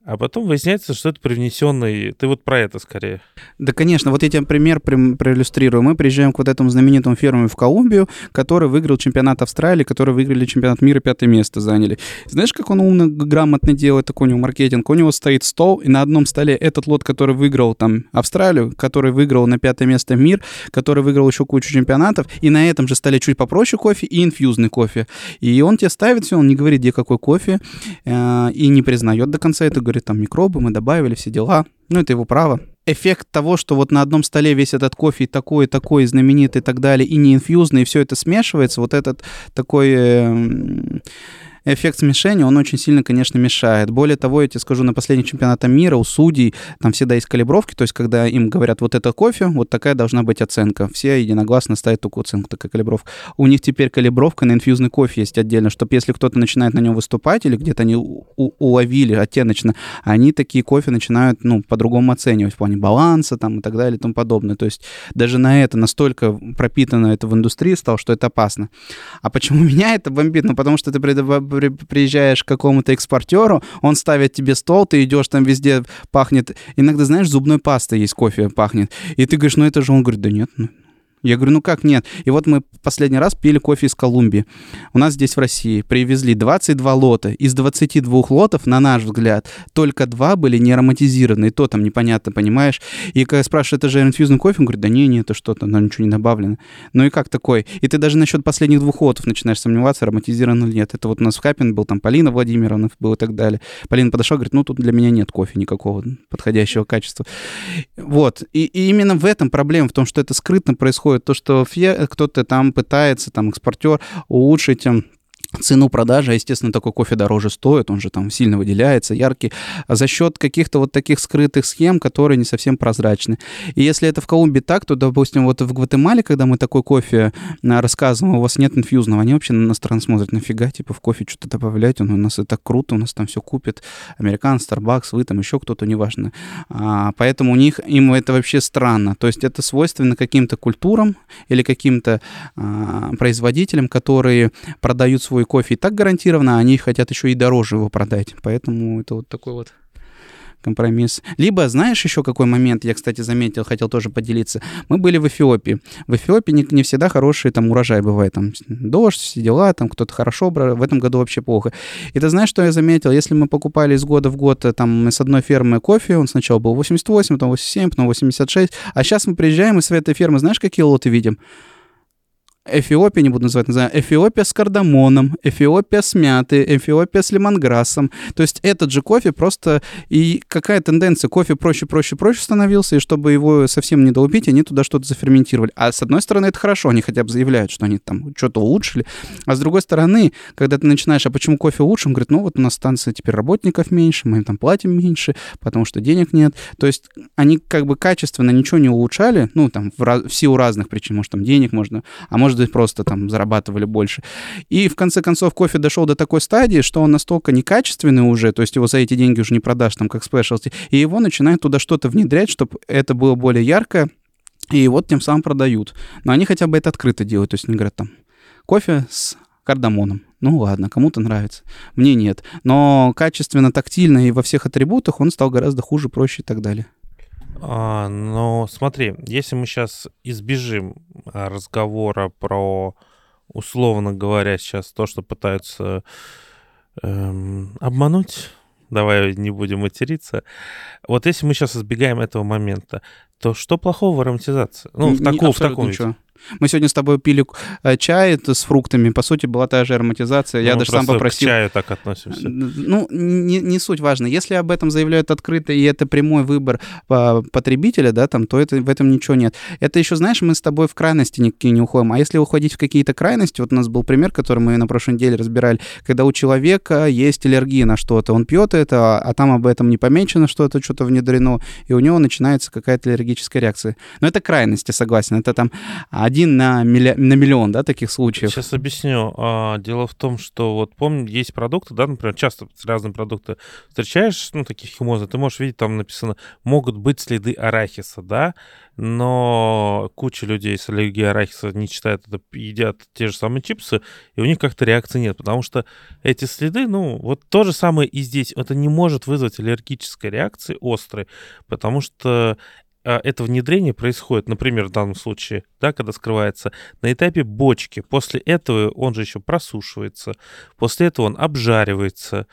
а потом выясняется, что это привнесенный... Ты вот про это скорее. Да, конечно. Вот я тебе пример проиллюстрирую. Мы приезжаем к вот этому знаменитому ферме в Колумбию, который выиграл чемпионат Австралии, который выиграли чемпионат мира, пятое место заняли. Знаешь, как он умно, грамотно делает такой у него маркетинг? У него стоит стол, и на одном столе этот лот, который выиграл там Австралию, который выиграл на пятое место мир, который выиграл еще кучу чемпионатов, и на этом же столе чуть попроще кофе и инфьюзный кофе. И он тебе ставит все, он не говорит, где какой кофе, э, и не признает до конца это, говорит, там микробы мы добавили, все дела. Ну, это его право. Эффект того, что вот на одном столе весь этот кофе такой, такой, знаменитый и так далее, и не инфьюзный, и все это смешивается, вот этот такой... Э, эффект смешения, он очень сильно, конечно, мешает. Более того, я тебе скажу, на последних чемпионатах мира у судей там всегда есть калибровки, то есть когда им говорят, вот это кофе, вот такая должна быть оценка. Все единогласно ставят такую оценку, такая калибровка. У них теперь калибровка на инфьюзный кофе есть отдельно, чтобы если кто-то начинает на нем выступать или где-то они уловили оттеночно, они такие кофе начинают, ну, по-другому оценивать в плане баланса там и так далее и тому подобное. То есть даже на это настолько пропитано это в индустрии стало, что это опасно. А почему меня это бомбит? Ну, потому что ты при, приезжаешь к какому-то экспортеру, он ставит тебе стол, ты идешь, там везде пахнет. Иногда, знаешь, зубной пастой есть кофе пахнет. И ты говоришь, ну это же он говорит, да нет, ну, я говорю, ну как нет? И вот мы последний раз пили кофе из Колумбии. У нас здесь в России привезли 22 лота. Из 22 лотов, на наш взгляд, только два были не ароматизированы. И то там непонятно, понимаешь? И когда спрашиваю, это же инфьюзный кофе, он говорит, да не, не, это что-то, там ничего не добавлено. Ну и как такой? И ты даже насчет последних двух лотов начинаешь сомневаться, ароматизирован или нет. Это вот у нас в Хаппин был, там Полина Владимировна был и так далее. Полина подошла, говорит, ну тут для меня нет кофе никакого подходящего качества. Вот. И, и именно в этом проблема, в том, что это скрытно происходит происходит то, что кто-то там пытается, там, экспортер, улучшить эм, цену продажи, а, естественно, такой кофе дороже стоит, он же там сильно выделяется, яркий, а за счет каких-то вот таких скрытых схем, которые не совсем прозрачны. И если это в Колумбии так, то, допустим, вот в Гватемале, когда мы такой кофе а, рассказываем, у вас нет инфьюзного, они вообще на нас странно смотрят, нафига, типа, в кофе что-то добавлять, он у нас это круто, у нас там все купит, американ, Starbucks, вы там еще кто-то, неважно. А, поэтому у них, им это вообще странно, то есть это свойственно каким-то культурам или каким-то а, производителям, которые продают свой кофе и так гарантированно, а они хотят еще и дороже его продать. Поэтому это вот такой вот компромисс. Либо, знаешь, еще какой момент, я, кстати, заметил, хотел тоже поделиться. Мы были в Эфиопии. В Эфиопии не, не всегда хороший там урожай бывает. Там дождь, все дела, там кто-то хорошо, в этом году вообще плохо. И ты знаешь, что я заметил? Если мы покупали из года в год э, там с одной фермы кофе, он сначала был 88, потом 87, потом 86, а сейчас мы приезжаем и с этой фермы, знаешь, какие лоты видим? Эфиопия, не буду называть, называю, Эфиопия с кардамоном, Эфиопия с мятой, Эфиопия с лимонграссом. То есть этот же кофе просто... И какая тенденция? Кофе проще, проще, проще становился, и чтобы его совсем не долбить, они туда что-то заферментировали. А с одной стороны, это хорошо, они хотя бы заявляют, что они там что-то улучшили. А с другой стороны, когда ты начинаешь, а почему кофе лучше? Он говорит, ну вот у нас станция теперь работников меньше, мы им там платим меньше, потому что денег нет. То есть они как бы качественно ничего не улучшали, ну там в, в силу разных причин, может там денег можно, а может быть, просто там зарабатывали больше. И в конце концов кофе дошел до такой стадии, что он настолько некачественный уже, то есть его за эти деньги уже не продашь там как спешлти, и его начинают туда что-то внедрять, чтобы это было более ярко, и вот тем самым продают. Но они хотя бы это открыто делают, то есть они говорят там кофе с кардамоном. Ну ладно, кому-то нравится. Мне нет. Но качественно, тактильно и во всех атрибутах он стал гораздо хуже, проще и так далее. А, ну, смотри, если мы сейчас избежим а, разговора про, условно говоря, сейчас то, что пытаются эм, обмануть, давай не будем материться. Вот если мы сейчас избегаем этого момента, то что плохого в ароматизации? Ну, в, таку, в таком ничего. виде. Мы сегодня с тобой пили э, чай с фруктами. По сути, была та же ароматизация. Ну, Я даже сам попросил... к чаю так относимся. Ну, не, не суть важно. Если об этом заявляют открыто, и это прямой выбор потребителя, да, там, то это, в этом ничего нет. Это еще, знаешь, мы с тобой в крайности никакие не уходим. А если уходить в какие-то крайности, вот у нас был пример, который мы на прошлой неделе разбирали, когда у человека есть аллергия на что-то, он пьет это, а там об этом не помечено, что это что-то внедрено, и у него начинается какая-то аллергическая реакция. Но это крайности, согласен. Это там один на, милли... на миллион, да, таких случаев. Сейчас объясню. А, дело в том, что вот помню, есть продукты, да, например, часто разные продукты встречаешь, ну, таких химозы, ты можешь видеть, там написано, могут быть следы арахиса, да, но куча людей с аллергией арахиса не читают это, едят те же самые чипсы, и у них как-то реакции нет, потому что эти следы, ну, вот то же самое и здесь, это не может вызвать аллергической реакции острой, потому что это внедрение происходит, например, в данном случае, да, когда скрывается на этапе бочки. После этого он же еще просушивается, после этого он обжаривается.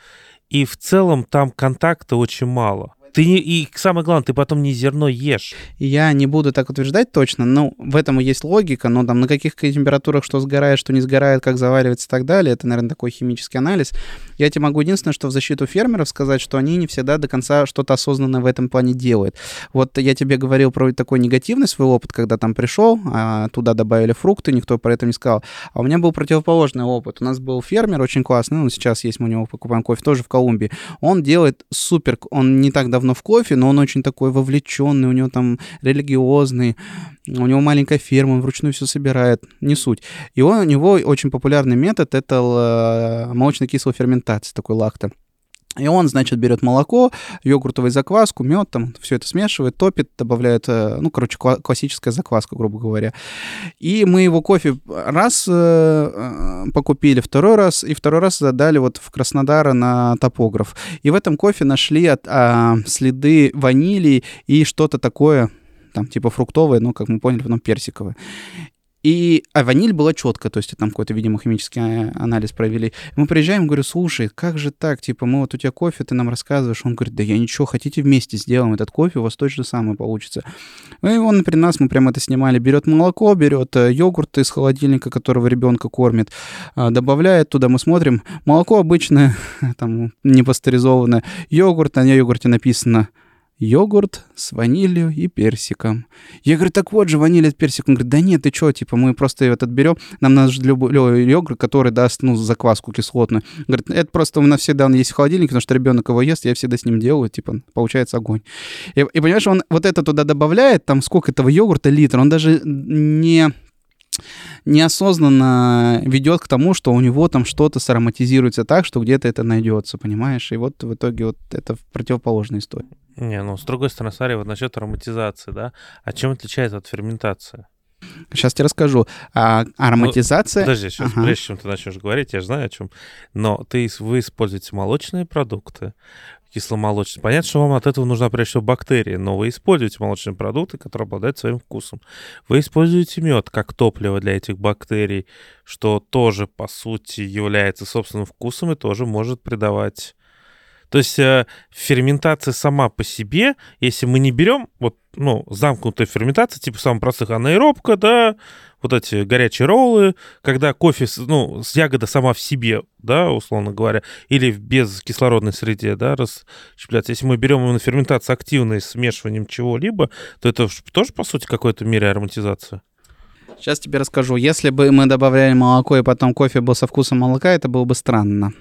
И в целом там контакта очень мало. Ты не, и самое главное, ты потом не зерно ешь. Я не буду так утверждать точно, но в этом есть логика, но там на каких температурах что сгорает, что не сгорает, как заваривается и так далее, это, наверное, такой химический анализ. Я тебе могу единственное, что в защиту фермеров сказать, что они не всегда до конца что-то осознанно в этом плане делают. Вот я тебе говорил про такой негативный свой опыт, когда там пришел, а туда добавили фрукты, никто про это не сказал. А у меня был противоположный опыт. У нас был фермер очень классный, ну, сейчас есть мы у него покупаем кофе, тоже в Колумбии. Он делает супер, он не так давно в кофе, но он очень такой вовлеченный, у него там религиозный, у него маленькая ферма, он вручную все собирает, не суть. И он, у него очень популярный метод — это молочно-кислая ферментация, такой лакта. И он, значит, берет молоко, йогуртовую закваску, мед, там все это смешивает, топит, добавляет, э, ну, короче, классическая закваска, грубо говоря. И мы его кофе раз э, э, покупили, второй раз, и второй раз задали вот в Краснодар на топограф. И в этом кофе нашли от, а, следы ванили и что-то такое, там типа фруктовое, но, как мы поняли, потом персиковое. И, а ваниль была четко, то есть там какой-то, видимо, химический а, анализ провели. Мы приезжаем, говорю, слушай, как же так, типа, мы вот у тебя кофе, ты нам рассказываешь. Он говорит, да я ничего, хотите вместе сделаем этот кофе, у вас точно самое получится. И он, например, нас, мы прямо это снимали, берет молоко, берет э, йогурт из холодильника, которого ребенка кормит, а, добавляет туда, мы смотрим, молоко обычное, там, не пастеризованное, йогурт, на йогурте написано йогурт с ванилью и персиком. Я говорю, так вот же, ваниль и персик. Он говорит, да нет, ты что, типа, мы просто этот берем, нам надо же любой йогурт, который даст, ну, закваску кислотную. Говорит, это просто у нас всегда он есть в холодильнике, потому что ребенок его ест, я всегда с ним делаю, типа, получается огонь. И, и понимаешь, он вот это туда добавляет, там сколько этого йогурта, литр, он даже не неосознанно ведет к тому, что у него там что-то сароматизируется так, что где-то это найдется, понимаешь? И вот в итоге вот это противоположная история. Не, ну, с другой стороны, смотри, вот насчет ароматизации, да, а чем отличается от ферментации? Сейчас тебе расскажу. А, ароматизация... Ну, подожди, сейчас, ага. прежде чем ты начнешь говорить, я же знаю о чем. Но ты, вы используете молочные продукты, кисломолочные. Понятно, что вам от этого нужна прежде всего бактерии, но вы используете молочные продукты, которые обладают своим вкусом. Вы используете мед как топливо для этих бактерий, что тоже, по сути, является собственным вкусом и тоже может придавать то есть э, ферментация сама по себе, если мы не берем вот, ну, замкнутая ферментация, типа самых простых анаэробка, да, вот эти горячие роллы, когда кофе, ну, с ягода сама в себе, да, условно говоря, или в без кислородной среде, да, расщепляться. Если мы берем именно ферментацию активной с смешиванием чего-либо, то это тоже, по сути, какой-то мере ароматизация. Сейчас тебе расскажу. Если бы мы добавляли молоко и потом кофе был со вкусом молока, это было бы странно.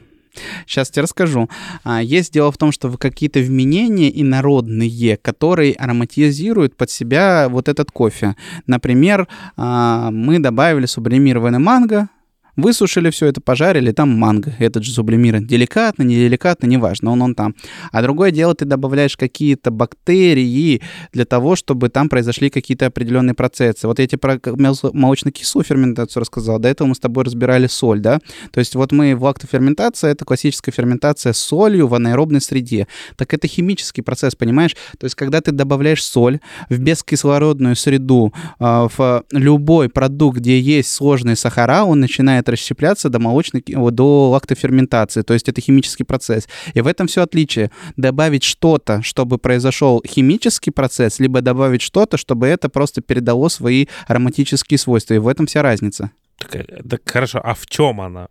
Сейчас тебе расскажу. А, есть дело в том, что какие-то вменения инородные, которые ароматизируют под себя вот этот кофе. Например, а, мы добавили сублимированный манго, Высушили все это, пожарили, там манго, этот же сублимирован. Деликатно, неделикатно, неважно, он он там. А другое дело, ты добавляешь какие-то бактерии для того, чтобы там произошли какие-то определенные процессы. Вот я тебе про молочно-кислую ферментацию рассказал, до этого мы с тобой разбирали соль, да? То есть вот мы в лактоферментация, это классическая ферментация с солью в анаэробной среде. Так это химический процесс, понимаешь? То есть когда ты добавляешь соль в бескислородную среду, а, в любой продукт, где есть сложные сахара, он начинает расщепляться до молочной, до лактоферментации, то есть это химический процесс. И в этом все отличие. Добавить что-то, чтобы произошел химический процесс, либо добавить что-то, чтобы это просто передало свои ароматические свойства. И в этом вся разница. Так, э, так хорошо, а в чем она?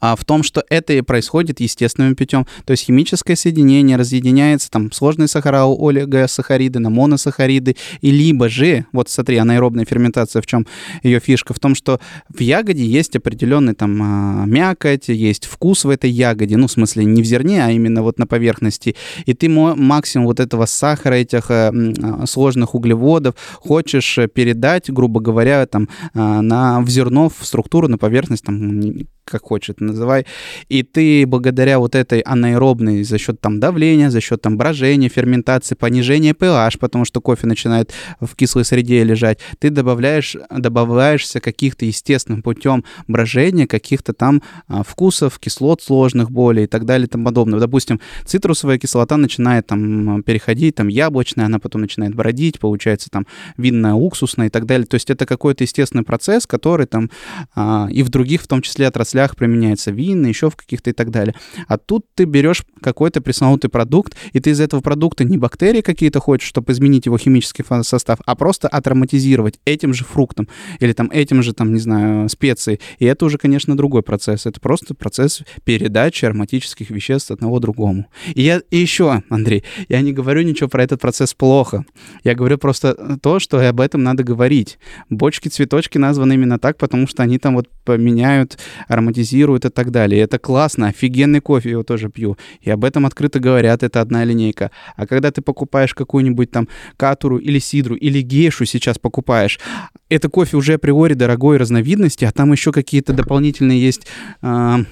А, в том, что это и происходит естественным путем. То есть химическое соединение разъединяется, там, сложные сахара, олигосахариды на моносахариды, и либо же, вот смотри, анаэробная ферментация, в чем ее фишка, в том, что в ягоде есть определенный там а, мякоть, есть вкус в этой ягоде, ну, в смысле, не в зерне, а именно вот на поверхности, и ты максимум вот этого сахара, этих а, а, сложных углеводов хочешь передать, грубо говоря, там, на, в зерно, в структуру, на поверхность, там, как хочешь это называй, и ты благодаря вот этой анаэробной за счет там давления, за счет там брожения, ферментации, понижения pH, потому что кофе начинает в кислой среде лежать, ты добавляешь, добавляешься каких-то естественным путем брожения, каких-то там а, вкусов, кислот сложных более и так далее и тому подобное. Допустим, цитрусовая кислота начинает там переходить, там яблочная, она потом начинает бродить, получается там винная, уксусная и так далее. То есть это какой-то естественный процесс, который там а, и в других, в том числе отраслях применяется, винно, еще в каких-то и так далее. А тут ты берешь какой-то пресловутый продукт, и ты из этого продукта не бактерии какие-то хочешь, чтобы изменить его химический состав, а просто атроматизировать этим же фруктом или там этим же, там, не знаю, специей. И это уже, конечно, другой процесс. Это просто процесс передачи ароматических веществ одного другому. И я и еще, Андрей, я не говорю ничего про этот процесс плохо. Я говорю просто то, что об этом надо говорить. Бочки-цветочки названы именно так, потому что они там вот поменяют ароматические ароматизируют и так далее. И это классно, офигенный кофе, его тоже пью. И об этом открыто говорят, это одна линейка. А когда ты покупаешь какую-нибудь там катуру или сидру, или гейшу сейчас покупаешь, это кофе уже априори дорогой разновидности, а там еще какие-то дополнительные есть... Э,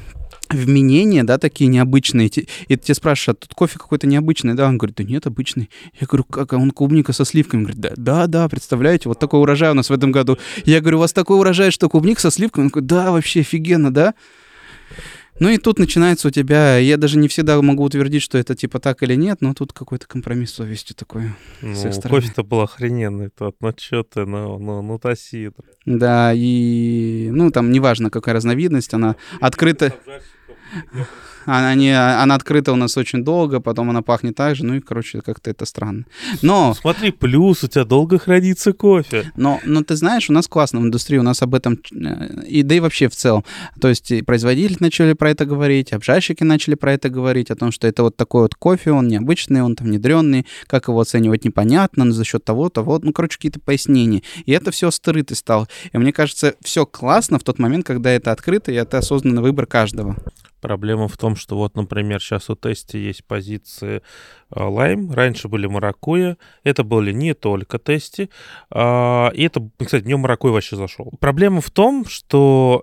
вменения, да, такие необычные. И тебе спрашивают, а тут кофе какой-то необычный, да? Он говорит, да нет, обычный. Я говорю, как, а он клубника со сливками? Он говорит, да, да, да, представляете, вот такой урожай у нас в этом году. Я говорю, у вас такой урожай, что клубник со сливками? Он говорит, да, вообще офигенно, да? Ну и тут начинается у тебя, я даже не всегда могу утвердить, что это типа так или нет, но тут какой-то компромисс совести такой. Ну, кофе-то был охрененный, тот, ну что ты, ну, ну, ну таси. Да, и, ну там неважно, какая разновидность, она открыта она, не, она открыта у нас очень долго, потом она пахнет так же, ну и, короче, как-то это странно. Но... Смотри, плюс, у тебя долго хранится кофе. Но, но ты знаешь, у нас классно в индустрии, у нас об этом, и да и вообще в целом. То есть и производители начали про это говорить, обжарщики начали про это говорить, о том, что это вот такой вот кофе, он необычный, он там внедренный, как его оценивать непонятно, но за счет того, того, ну, короче, какие-то пояснения. И это все скрытый стал. И мне кажется, все классно в тот момент, когда это открыто, и это осознанный выбор каждого. Проблема в том, что вот, например, сейчас у тесте есть позиции лайм, раньше были маракуя, это были не только тести, а, и это, кстати, днем маракуя вообще зашел. Проблема в том, что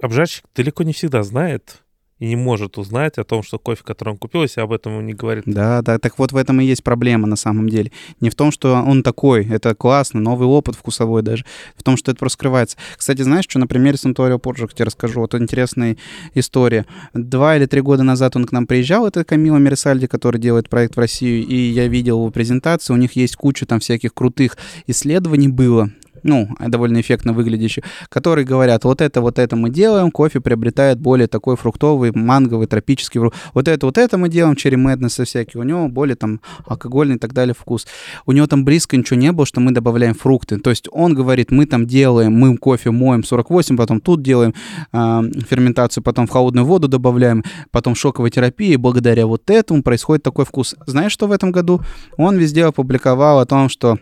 обжарщик далеко не всегда знает, и не может узнать о том, что кофе, который он купил, если об этом ему не говорит. Да, да, так вот в этом и есть проблема на самом деле. Не в том, что он такой, это классно, новый опыт вкусовой даже, в том, что это просто скрывается. Кстати, знаешь, что на примере Санторио Порджик тебе расскажу? Вот интересная история. Два или три года назад он к нам приезжал, это Камила Мерсальди, который делает проект в Россию, и я видел его презентацию, у них есть куча там всяких крутых исследований было, ну, довольно эффектно выглядящих, которые говорят, вот это, вот это мы делаем, кофе приобретает более такой фруктовый, манговый, тропический, вот это, вот это мы делаем, черри Madness всякие, у него более там алкогольный и так далее вкус. У него там близко ничего не было, что мы добавляем фрукты. То есть он говорит, мы там делаем, мы кофе моем 48, потом тут делаем э, ферментацию, потом в холодную воду добавляем, потом шоковой терапии, и благодаря вот этому происходит такой вкус. Знаешь, что в этом году? Он везде опубликовал о том, что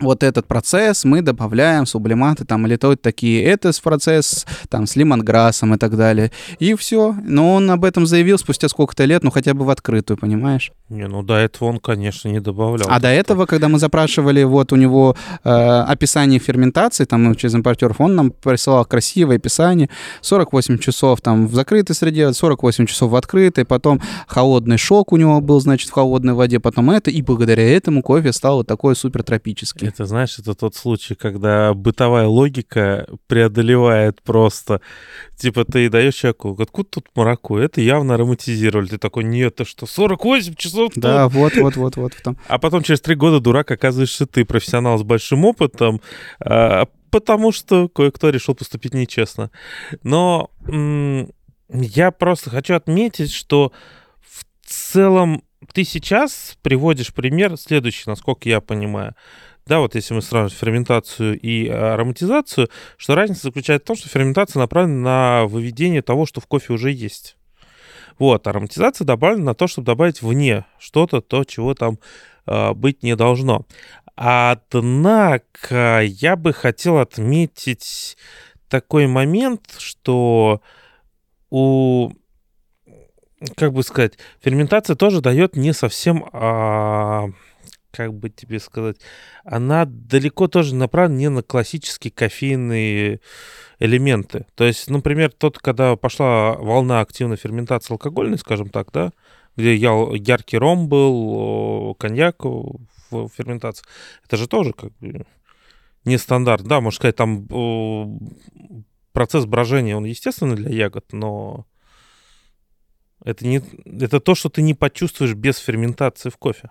вот этот процесс мы добавляем сублиматы там или то такие, это процесс там с лимонграссом и так далее. И все. Но он об этом заявил спустя сколько-то лет, ну хотя бы в открытую, понимаешь? Не, ну до этого он, конечно, не добавлял. А до этого, когда мы запрашивали вот у него э, описание ферментации, там через импортеров, он нам присылал красивое описание, 48 часов там в закрытой среде, 48 часов в открытой, потом холодный шок у него был, значит, в холодной воде, потом это, и благодаря этому кофе стал вот такой супер тропический. Это, знаешь, это тот случай, когда бытовая логика преодолевает просто. Типа ты даешь человеку, откуда тут молоко? Это явно ароматизировали. Ты такой, нет, это что, 48 часов? Тут? Да, вот, вот, вот, вот. Там. А потом через три года дурак оказываешься ты, профессионал с большим опытом, а, потому что кое-кто решил поступить нечестно. Но я просто хочу отметить, что в целом ты сейчас приводишь пример следующий, насколько я понимаю. Да, вот если мы сравниваем ферментацию и ароматизацию, что разница заключается в том, что ферментация направлена на выведение того, что в кофе уже есть. Вот, ароматизация добавлена на то, чтобы добавить вне что-то, то, чего там э, быть не должно. Однако я бы хотел отметить такой момент, что у как бы сказать, ферментация тоже дает не совсем а, как бы тебе сказать, она далеко тоже направлена не на классические кофейные элементы. То есть, например, тот, когда пошла волна активной ферментации алкогольной, скажем так, да, где яркий ром был, коньяк в ферментации, это же тоже как бы не стандарт. Да, можно сказать, там процесс брожения, он естественно для ягод, но это, не, это то, что ты не почувствуешь без ферментации в кофе.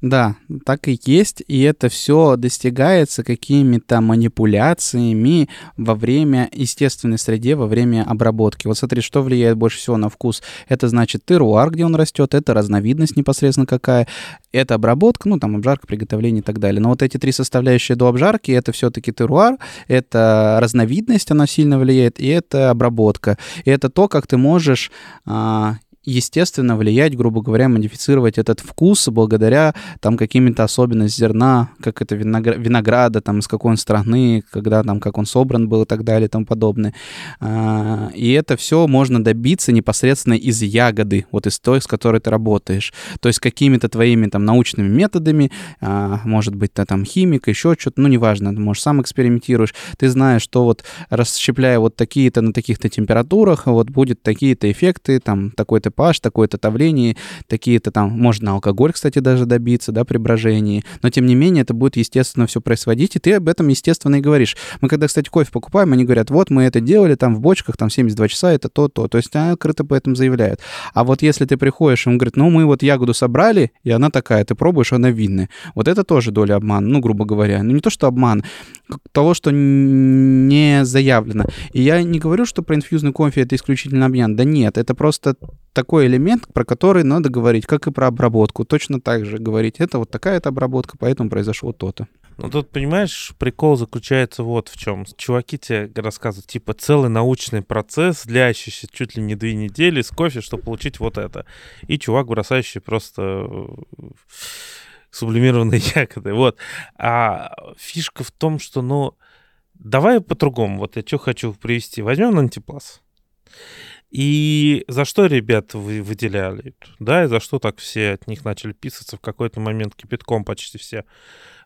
Да, так и есть, и это все достигается какими-то манипуляциями во время естественной среде, во время обработки. Вот смотри, что влияет больше всего на вкус. Это значит теруар, где он растет, это разновидность непосредственно какая, это обработка, ну там обжарка, приготовление и так далее. Но вот эти три составляющие до обжарки, это все-таки теруар, это разновидность, она сильно влияет, и это обработка. И это то, как ты можешь а, естественно, влиять, грубо говоря, модифицировать этот вкус благодаря там каким-то особенностям зерна, как это винограда, там, из какой он страны, когда там, как он собран был и так далее и тому подобное. А, и это все можно добиться непосредственно из ягоды, вот из той, с которой ты работаешь. То есть какими-то твоими там научными методами, а, может быть, ты там химик, еще что-то, ну, неважно, ты, можешь сам экспериментируешь, ты знаешь, что вот расщепляя вот такие-то на таких-то температурах, вот будет такие-то эффекты, там, такой-то pH, такое-то давление, такие-то там, можно алкоголь, кстати, даже добиться, да, при брожении, но тем не менее это будет, естественно, все происходить, и ты об этом, естественно, и говоришь. Мы когда, кстати, кофе покупаем, они говорят, вот мы это делали там в бочках, там 72 часа, это то, то, есть они открыто по этому заявляют. А вот если ты приходишь, он говорит, ну мы вот ягоду собрали, и она такая, ты пробуешь, она винная. Вот это тоже доля обмана, ну, грубо говоря. Ну, не то, что обман, того, что не заявлено. И я не говорю, что про инфьюзный кофе это исключительно обмен. Да нет, это просто такой элемент, про который надо говорить, как и про обработку. Точно так же говорить, это вот такая-то обработка, поэтому произошло то-то. Ну тут, понимаешь, прикол заключается вот в чем. Чуваки тебе рассказывают, типа, целый научный процесс, длящийся чуть ли не две недели с кофе, чтобы получить вот это. И чувак, бросающий просто э, сублимированные ягоды. Вот. А фишка в том, что, ну, давай по-другому. Вот я что хочу привести. Возьмем антиплас. И за что ребят вы выделяли? Да, и за что так все от них начали писаться в какой-то момент кипятком почти все?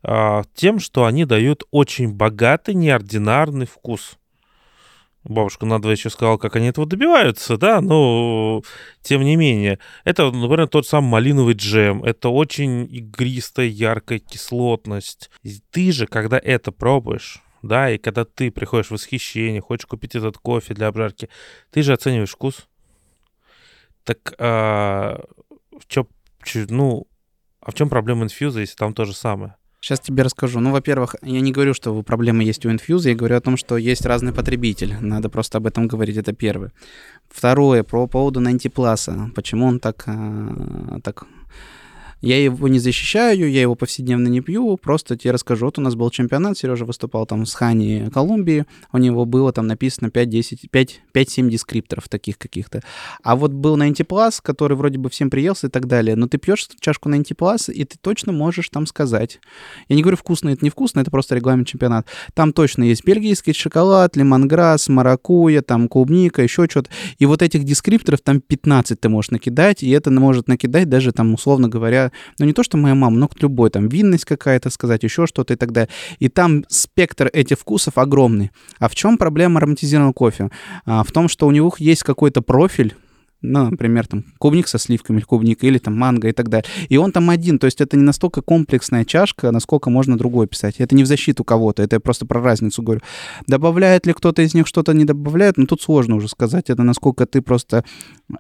А, тем, что они дают очень богатый, неординарный вкус. Бабушка надо еще сказала, как они этого добиваются, да, но тем не менее. Это, например, тот самый малиновый джем. Это очень игристая, яркая кислотность. И ты же, когда это пробуешь, да, и когда ты приходишь в восхищение, хочешь купить этот кофе для обжарки, ты же оцениваешь вкус. Так а, в чем, ну, а в чем проблема инфьюза, если там то же самое? Сейчас тебе расскажу. Ну, во-первых, я не говорю, что проблемы есть у инфьюза, я говорю о том, что есть разный потребитель. Надо просто об этом говорить, это первое. Второе, по поводу 90 Plus. Почему он так, а, так я его не защищаю, я его повседневно не пью, просто тебе расскажу. Вот у нас был чемпионат, Сережа выступал там с Хани Колумбии, у него было там написано 5-10, 5-7 дескрипторов таких каких-то. А вот был 90 Plus, который вроде бы всем приелся и так далее, но ты пьешь чашку 90 Plus, и ты точно можешь там сказать. Я не говорю вкусно, это не вкусно, это просто регламент чемпионат. Там точно есть бельгийский шоколад, лимонграсс, маракуя, там клубника, еще что-то. И вот этих дескрипторов там 15 ты можешь накидать, и это может накидать даже там, условно говоря, ну не то, что моя мама, но любой, там, винность какая-то сказать, еще что-то и так далее. И там спектр этих вкусов огромный. А в чем проблема ароматизированного кофе? А, в том, что у него есть какой-то профиль, ну, например, там клубник со сливками или клубника, или там манго и так далее. И он там один, то есть это не настолько комплексная чашка, насколько можно другой писать. Это не в защиту кого-то, это я просто про разницу говорю. Добавляет ли кто-то из них что-то, не добавляет, ну, тут сложно уже сказать, это насколько ты просто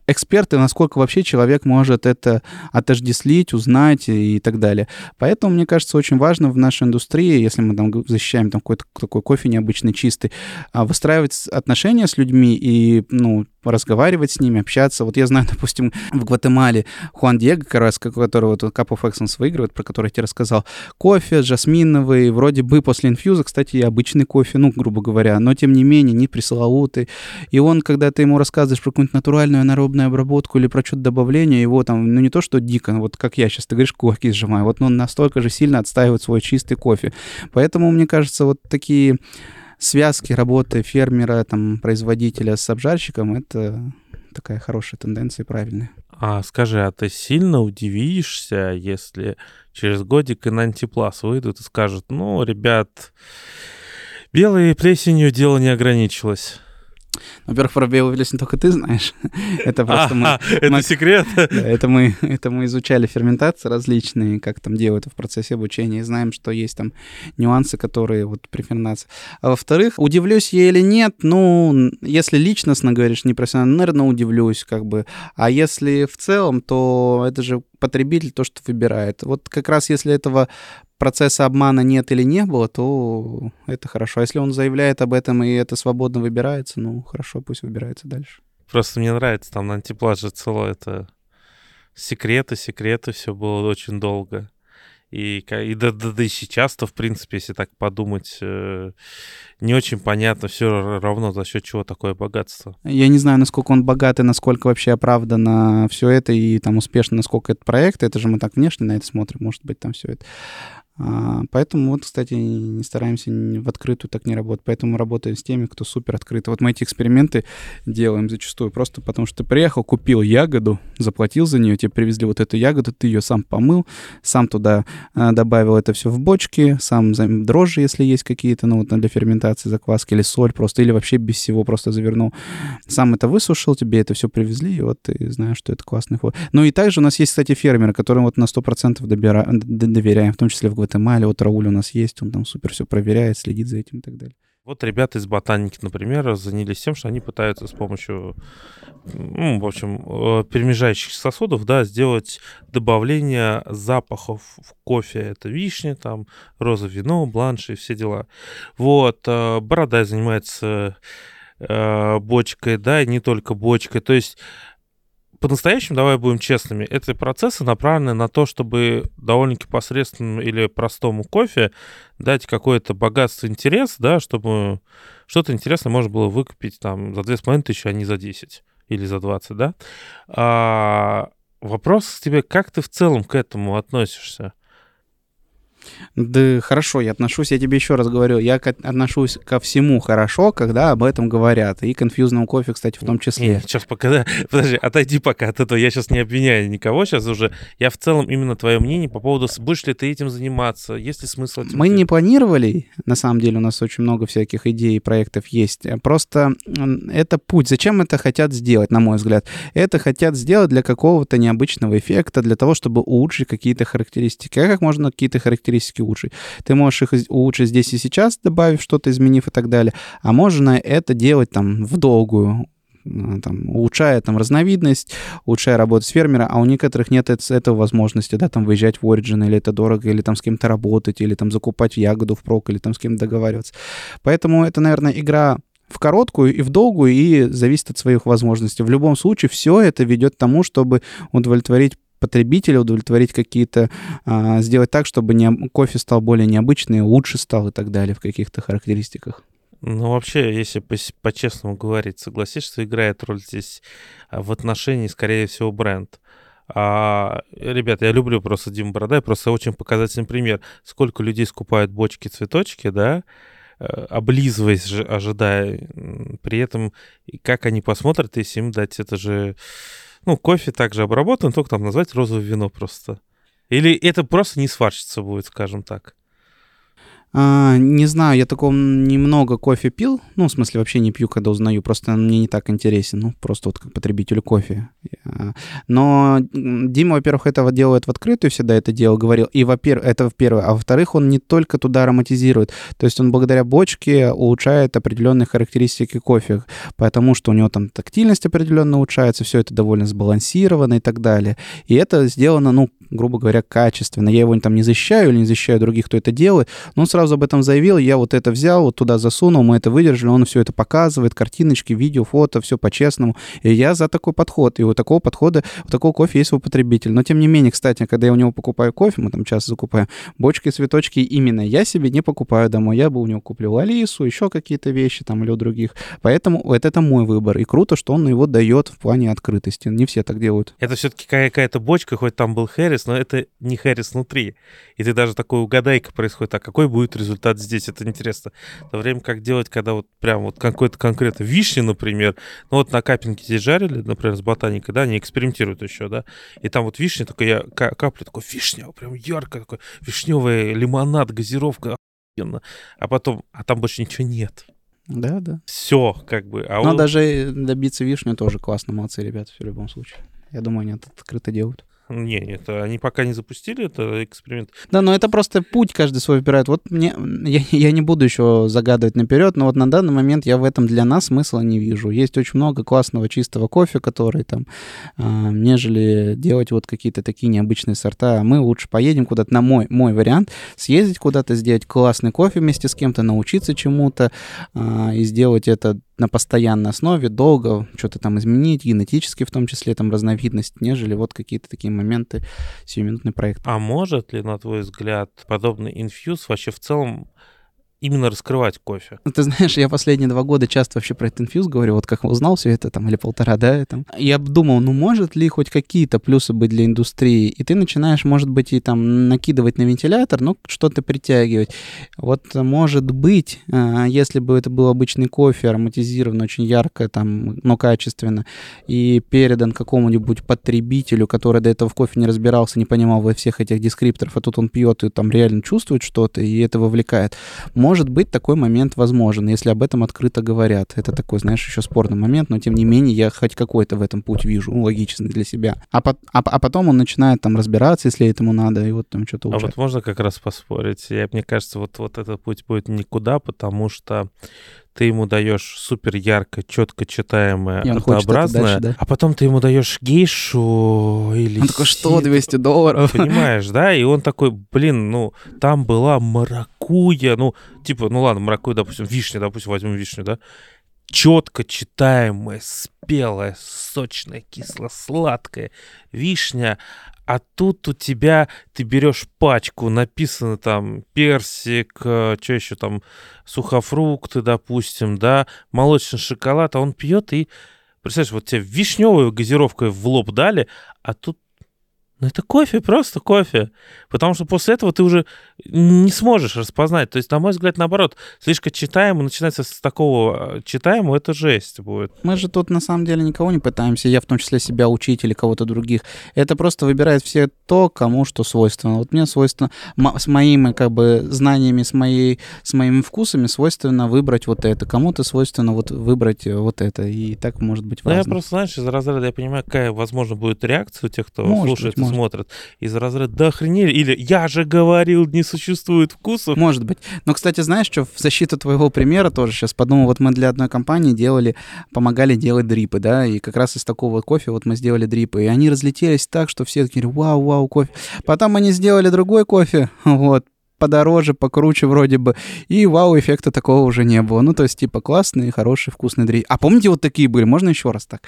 эксперт, и насколько вообще человек может это отождествить, узнать и так далее. Поэтому, мне кажется, очень важно в нашей индустрии, если мы там защищаем там какой-то такой кофе необычный, чистый, а, выстраивать отношения с людьми и, ну, разговаривать с ними, общаться. Вот я знаю, допустим, в Гватемале Хуан Диего, как раз, который вот Cup of Excellence выигрывает, про который я тебе рассказал, кофе жасминовый, вроде бы после инфьюза, кстати, и обычный кофе, ну, грубо говоря, но тем не менее не пресловутый. И он, когда ты ему рассказываешь про какую-нибудь натуральную анаэробную обработку или про что-то добавление, его там, ну, не то, что дико, вот как я сейчас, ты говоришь, кулаки сжимаю, вот он настолько же сильно отстаивает свой чистый кофе. Поэтому, мне кажется, вот такие связки работы фермера, там, производителя с обжарщиком, это такая хорошая тенденция, правильная. А скажи, а ты сильно удивишься, если через годик и на антиплас выйдут и скажут, ну, ребят, белой плесенью дело не ограничилось? Во-первых, про белую плесень только ты знаешь. это просто мы... Это секрет? Это, мы, это мы изучали ферментации различные, как там делают в процессе обучения, и знаем, что есть там нюансы, которые вот при ферментации. А во-вторых, удивлюсь я или нет, ну, если личностно говоришь, не профессионально, наверное, удивлюсь, как бы. А если в целом, то это же потребитель то, что выбирает. Вот как раз если этого процесса обмана нет или не было, то это хорошо. А если он заявляет об этом и это свободно выбирается, ну хорошо, пусть выбирается дальше. Просто мне нравится, там на антиплаже целое это секреты, секреты, все было очень долго. И, и да, да, да и сейчас-то, в принципе, если так подумать, э, не очень понятно все равно, за счет чего такое богатство. Я не знаю, насколько он богат и насколько вообще оправдано все это, и там успешно, насколько это проект. Это же мы так внешне на это смотрим, может быть, там все это. А, поэтому вот, кстати, не стараемся в открытую так не работать. Поэтому работаем с теми, кто супер открыто. Вот мы эти эксперименты делаем зачастую просто потому, что ты приехал, купил ягоду, заплатил за нее, тебе привезли вот эту ягоду, ты ее сам помыл, сам туда а, добавил это все в бочки, сам дрожжи, если есть какие-то, ну вот для ферментации закваски, или соль просто, или вообще без всего просто завернул. Сам это высушил, тебе это все привезли, и вот ты знаешь, что это классный ход. Ну и также у нас есть, кстати, фермеры, которым вот на 100% добира... доверяем, в том числе в Гватемале, вот Рауль у нас есть, он там супер все проверяет, следит за этим и так далее. Вот ребята из ботаники, например, занялись тем, что они пытаются с помощью, ну, в общем, э, перемежающих сосудов, да, сделать добавление запахов в кофе. Это вишня, там, роза, вино, бланши и все дела. Вот, э, Бородай занимается э, бочкой, да, и не только бочкой. То есть по-настоящему, давай будем честными, эти процессы направлены на то, чтобы довольно-таки посредственному или простому кофе дать какое-то богатство, интерес, да, чтобы что-то интересное можно было выкупить там за 2,5 тысячи, а не за 10 или за 20, да. А, вопрос к тебе, как ты в целом к этому относишься? Да хорошо, я отношусь, я тебе еще раз говорю, я отношусь ко всему хорошо, когда об этом говорят. И конфьюзному кофе, кстати, в том числе. Нет, сейчас пока, подожди, отойди пока от этого. Я сейчас не обвиняю никого, сейчас уже. Я в целом именно твое мнение по поводу, будешь ли ты этим заниматься, есть ли смысл этим Мы делать? не планировали, на самом деле у нас очень много всяких идей и проектов есть. Просто это путь. Зачем это хотят сделать, на мой взгляд? Это хотят сделать для какого-то необычного эффекта, для того, чтобы улучшить какие-то характеристики. А как можно какие-то характеристики характеристики улучшить. Ты можешь их улучшить здесь и сейчас, добавив что-то, изменив и так далее. А можно это делать там в долгую, там, улучшая там разновидность, улучшая работу с фермера, а у некоторых нет этого возможности, да, там выезжать в Origin, или это дорого, или там с кем-то работать, или там закупать ягоду в прок, или там с кем-то договариваться. Поэтому это, наверное, игра в короткую и в долгую, и зависит от своих возможностей. В любом случае, все это ведет к тому, чтобы удовлетворить потребителя, удовлетворить какие-то, а, сделать так, чтобы не, кофе стал более необычный, лучше стал и так далее в каких-то характеристиках. Ну, вообще, если по-честному говорить, согласишься, что играет роль здесь а, в отношении, скорее всего, бренд. А, ребята, я люблю просто Диму Бородай, просто очень показательный пример. Сколько людей скупают бочки-цветочки, да, э, облизываясь, ожидая. При этом, как они посмотрят, если им дать это же ну, кофе также обработан, только там назвать розовое вино просто. Или это просто не сварщица будет, скажем так. А, не знаю, я такого немного кофе пил. Ну, в смысле, вообще не пью, когда узнаю. Просто мне не так интересен. Ну, просто вот как потребителю кофе. Но Дима, во-первых, этого делает в открытую, всегда это делал, говорил. И, во-первых, это в-первых. А во-вторых, он не только туда ароматизирует. То есть он благодаря бочке улучшает определенные характеристики кофе. Потому что у него там тактильность определенно улучшается, все это довольно сбалансировано и так далее. И это сделано, ну, грубо говоря, качественно. Я его там не защищаю или не защищаю других, кто это делает, но он сразу об этом заявил, я вот это взял, вот туда засунул, мы это выдержали, он все это показывает, картиночки, видео, фото, все по-честному. И я за такой подход. И у такого подхода, у такого кофе есть его потребитель. Но тем не менее, кстати, когда я у него покупаю кофе, мы там часто закупаем, бочки, цветочки именно я себе не покупаю домой. Я бы у него купил Алису, еще какие-то вещи там или у других. Поэтому вот это мой выбор. И круто, что он его дает в плане открытости. Не все так делают. Это все-таки какая-то бочка, хоть там был Хэрис, но это не Хэрис внутри. И ты даже такой угадайка происходит, а какой будет результат здесь, это интересно. В то время как делать, когда вот прям вот какой-то конкретно вишни, например, ну вот на капинке здесь жарили, например, с ботаникой, да, они экспериментируют еще, да, и там вот вишня, только я каплю, такой вишня, прям ярко, такой вишневый лимонад, газировка, охуенно. А потом, а там больше ничего нет. Да, да. Все, как бы. А Но он... даже добиться вишни тоже классно, молодцы ребята, в любом случае. Я думаю, они это открыто делают. Не, нет, они пока не запустили это эксперимент. Да, но это просто путь каждый свой выбирает. Вот мне, я, я не буду еще загадывать наперед, но вот на данный момент я в этом для нас смысла не вижу. Есть очень много классного чистого кофе, который там, а, нежели делать вот какие-то такие необычные сорта. Мы лучше поедем куда-то, на мой, мой вариант, съездить куда-то, сделать классный кофе вместе с кем-то, научиться чему-то а, и сделать это на постоянной основе, долго что-то там изменить, генетически в том числе, там разновидность, нежели вот какие-то такие моменты, сиюминутный проект. А может ли, на твой взгляд, подобный инфьюз вообще в целом именно раскрывать кофе. Ну, ты знаешь, я последние два года часто вообще про этот инфьюз говорю, вот как узнал все это, там, или полтора, да, там. Я думал, ну, может ли хоть какие-то плюсы быть для индустрии? И ты начинаешь, может быть, и там накидывать на вентилятор, ну, что-то притягивать. Вот, может быть, а, если бы это был обычный кофе, ароматизирован очень ярко, там, но качественно, и передан какому-нибудь потребителю, который до этого в кофе не разбирался, не понимал во всех этих дескрипторов, а тут он пьет и там реально чувствует что-то, и это вовлекает может быть, такой момент возможен, если об этом открыто говорят. Это такой, знаешь, еще спорный момент, но тем не менее я хоть какой-то в этом путь вижу, ну, логичный для себя. А, по, а, а потом он начинает там разбираться, если этому надо, и вот там что-то уже. А вот можно как раз поспорить? Я, мне кажется, вот, вот этот путь будет никуда, потому что ты ему даешь супер ярко, четко читаемое, однообразное, дальше, да? а потом ты ему даешь гейшу или... Он такой, что, 200 долларов? Понимаешь, да? И он такой, блин, ну, там была маракуя, ну, типа, ну ладно, маракуя, допустим, вишня, допустим, возьмем вишню, да? четко читаемая, спелая, сочная, кисло-сладкая вишня, а тут у тебя ты берешь пачку, написано там персик, э, что еще там, сухофрукты, допустим, да, молочный шоколад, а он пьет и, представляешь, вот тебе вишневую газировку в лоб дали, а тут ну, это кофе, просто кофе. Потому что после этого ты уже не сможешь распознать. То есть, на мой взгляд, наоборот, слишком читаемо, начинается с такого э, читаемого, это жесть будет. Мы же тут, на самом деле, никого не пытаемся, я в том числе себя учить или кого-то других. Это просто выбирает все то, кому что свойственно. Вот мне свойственно, с моими, как бы, знаниями, с, моей, с моими вкусами свойственно выбрать вот это. Кому-то свойственно вот выбрать э, вот это. И так может быть важно. Ну, я просто, знаешь, из разряда я понимаю, какая, возможно, будет реакция у тех, кто может слушает быть, смотрят из разряда «да охренели» или «я же говорил, не существует вкусов». Может быть. Но, кстати, знаешь, что в защиту твоего примера тоже сейчас подумал, вот мы для одной компании делали, помогали делать дрипы, да, и как раз из такого кофе вот мы сделали дрипы, и они разлетелись так, что все такие «вау, вау, кофе». Потом они сделали другой кофе, вот, подороже, покруче вроде бы. И вау-эффекта такого уже не было. Ну, то есть, типа, классный, хороший, вкусный дрей. А помните, вот такие были? Можно еще раз так?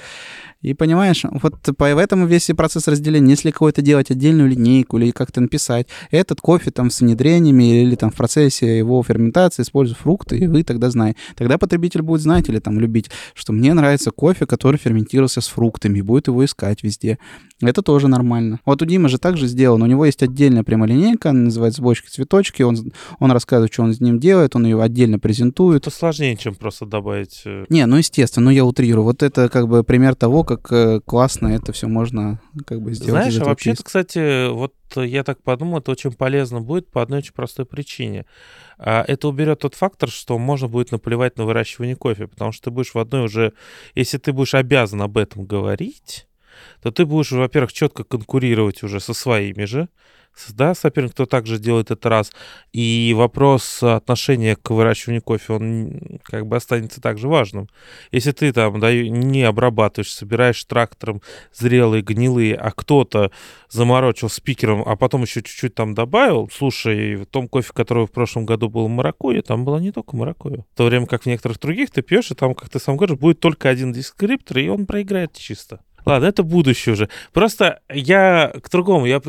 И понимаешь, вот по этому весь процесс разделения. Если какой-то делать отдельную линейку или как-то написать, этот кофе там с внедрениями или там в процессе его ферментации используют фрукты, и вы тогда знаете. Тогда потребитель будет знать или там любить, что мне нравится кофе, который ферментировался с фруктами, и будет его искать везде. Это тоже нормально. Вот у Димы же также сделано. У него есть отдельная прямо линейка, она называется «Бочки цветочки». Он, он рассказывает, что он с ним делает, он ее отдельно презентует. Это сложнее, чем просто добавить... Э, Не, ну естественно, но я утрирую. Вот это как бы пример того, как э, классно это все можно как бы сделать. Знаешь, а вообще-то, кстати, вот я так подумал, это очень полезно будет по одной очень простой причине. А, это уберет тот фактор, что можно будет наплевать на выращивание кофе, потому что ты будешь в одной уже... Если ты будешь обязан об этом говорить, то ты будешь, во-первых, четко конкурировать уже со своими же, да, соперник, кто также делает это раз. И вопрос отношения к выращиванию кофе, он как бы останется также важным. Если ты там да, не обрабатываешь, собираешь трактором зрелые, гнилые, а кто-то заморочил спикером, а потом еще чуть-чуть там добавил, слушай, в том кофе, который в прошлом году был маракуйя, там было не только маракуйя. В то время как в некоторых других ты пьешь, и там, как ты сам говоришь, будет только один дескриптор, и он проиграет чисто. Ладно, это будущее уже. Просто я к другому, я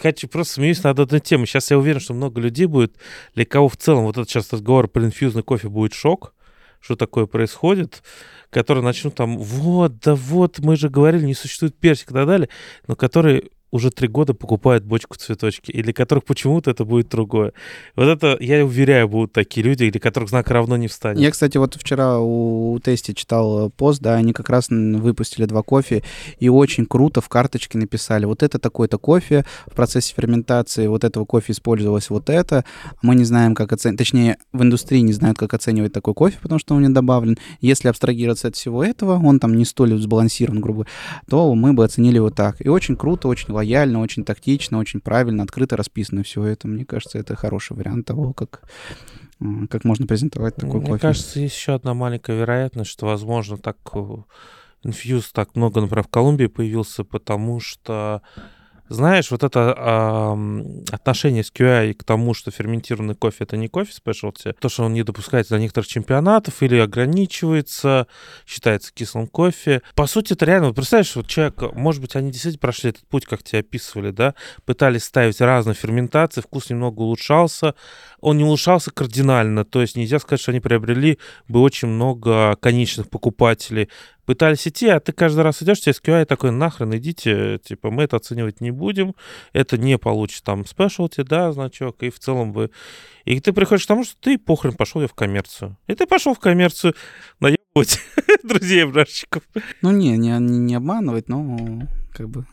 хочу просто смеюсь над одной темой. Сейчас я уверен, что много людей будет, для кого в целом вот этот сейчас разговор про инфьюзный кофе будет шок, что такое происходит, которые начнут там, вот, да вот, мы же говорили, не существует персик и так далее, но которые уже три года покупают бочку цветочки, или которых почему-то это будет другое. Вот это, я уверяю, будут такие люди, или которых знак равно не встанет. Я, кстати, вот вчера у, Тести читал пост, да, они как раз выпустили два кофе, и очень круто в карточке написали, вот это такой-то кофе, в процессе ферментации вот этого кофе использовалось вот это, мы не знаем, как оценивать, точнее, в индустрии не знают, как оценивать такой кофе, потому что он не добавлен. Если абстрагироваться от всего этого, он там не столь сбалансирован, грубо то мы бы оценили вот так. И очень круто, очень лояльно, очень тактично, очень правильно, открыто расписано все это. Мне кажется, это хороший вариант того, как, как можно презентовать такой Мне кофе. Мне кажется, есть еще одна маленькая вероятность, что, возможно, так инфьюз так много, например, в Колумбии появился, потому что знаешь, вот это э, отношение с QI к тому, что ферментированный кофе это не кофе спешлти, то, что он не допускается до некоторых чемпионатов или ограничивается, считается кислым кофе. По сути, это реально, вот представляешь, вот человек, может быть, они действительно прошли этот путь, как тебе описывали, да, пытались ставить разные ферментации, вкус немного улучшался, он не улучшался кардинально, то есть нельзя сказать, что они приобрели бы очень много конечных покупателей, пытались идти, а ты каждый раз идешь, тебе SQI такой, нахрен идите, типа, мы это оценивать не будем, это не получит там спешлти, да, значок, и в целом вы... И ты приходишь к тому, что ты похрен пошел я в коммерцию. И ты пошел в коммерцию наебывать друзей-обжарщиков. Ну, не, не, не обманывать, но как бы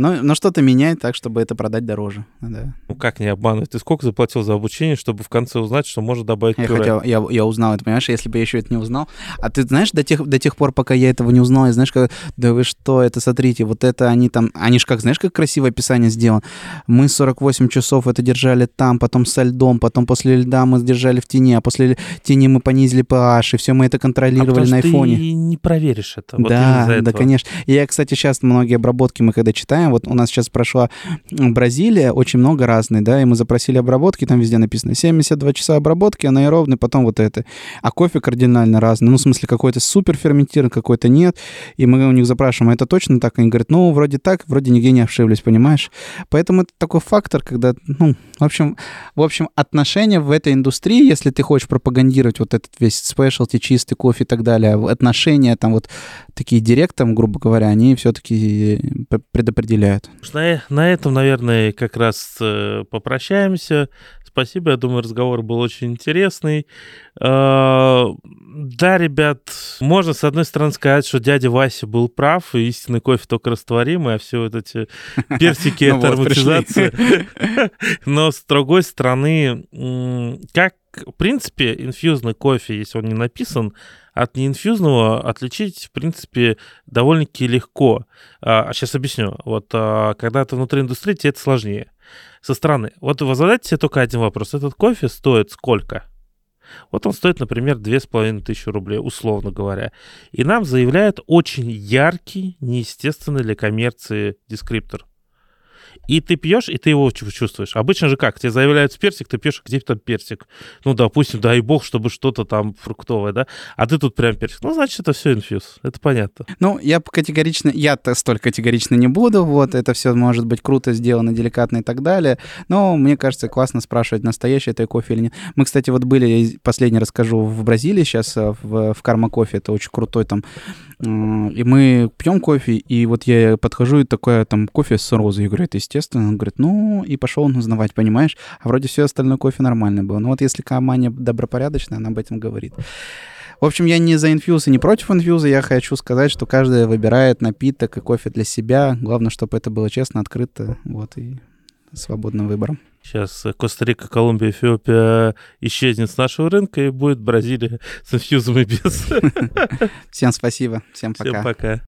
но, но что-то меняет так, чтобы это продать дороже. Да. Ну как не обманывать? Ты сколько заплатил за обучение, чтобы в конце узнать, что можно добавить я пюре? Хотел, я, я узнал это, понимаешь, если бы я еще это не узнал. А ты знаешь, до тех, до тех пор, пока я этого не узнал, я знаешь, как, да вы что, это смотрите, вот это они там, они же как, знаешь, как красивое описание сделано. Мы 48 часов это держали там, потом со льдом, потом после льда мы держали в тени, а после тени мы понизили pH, и все мы это контролировали а на айфоне. ты не проверишь это. Вот да, да, конечно. И я, кстати, сейчас многие обработки мы когда читаем, вот у нас сейчас прошла Бразилия, очень много разной, да, и мы запросили обработки, там везде написано 72 часа обработки, анаэробный, потом вот это. А кофе кардинально разный, ну, в смысле, какой-то супер ферментированный, какой-то нет, и мы у них запрашиваем, а это точно так? Они говорят, ну, вроде так, вроде нигде не ошиблись, понимаешь? Поэтому это такой фактор, когда, ну, в общем, в общем, отношения в этой индустрии, если ты хочешь пропагандировать вот этот весь спешлти, чистый кофе и так далее, отношения там вот такие директом, грубо говоря, они все-таки предопределяют. На, на этом, наверное, как раз э, попрощаемся. Спасибо, я думаю, разговор был очень интересный. А, да, ребят, можно, с одной стороны, сказать, что дядя Вася был прав, и истинный кофе только растворимый, а все вот эти персики — это ароматизация. Но, с другой стороны, как, в принципе, инфьюзный кофе, если он не написан, от неинфьюзного отличить, в принципе, довольно-таки легко. А, сейчас объясню. Вот а, когда ты внутри индустрии, тебе это сложнее. Со стороны. Вот вы задайте себе только один вопрос. Этот кофе стоит сколько? Вот он стоит, например, 2500 рублей, условно говоря. И нам заявляют очень яркий, неестественный для коммерции дескриптор. И ты пьешь, и ты его чувствуешь. Обычно же как? Тебе заявляют персик, ты пьешь, где там персик. Ну, допустим, дай бог, чтобы что-то там фруктовое, да? А ты тут прям персик. Ну, значит, это все инфьюз. Это понятно. Ну, я категорично, я-то столь категорично не буду. Вот, это все может быть круто сделано, деликатно и так далее. Но мне кажется, классно спрашивать, настоящий это кофе или нет. Мы, кстати, вот были, последний расскажу, в Бразилии сейчас, э, в, в Карма Кофе. Это очень крутой там. И мы пьем кофе, и вот я подхожу, и такое там кофе с розой. Я говорю, это естественно. Он говорит, ну, и пошел он узнавать, понимаешь? А вроде все остальное кофе нормально было. Но вот если компания добропорядочная, она об этом говорит. В общем, я не за инфьюз и не против инфьюза. Я хочу сказать, что каждый выбирает напиток и кофе для себя. Главное, чтобы это было честно, открыто, вот, и свободным выбором. Сейчас Коста-Рика, Колумбия, Эфиопия исчезнет с нашего рынка, и будет Бразилия с инфьюзом и без. Всем спасибо. Всем пока. Всем пока.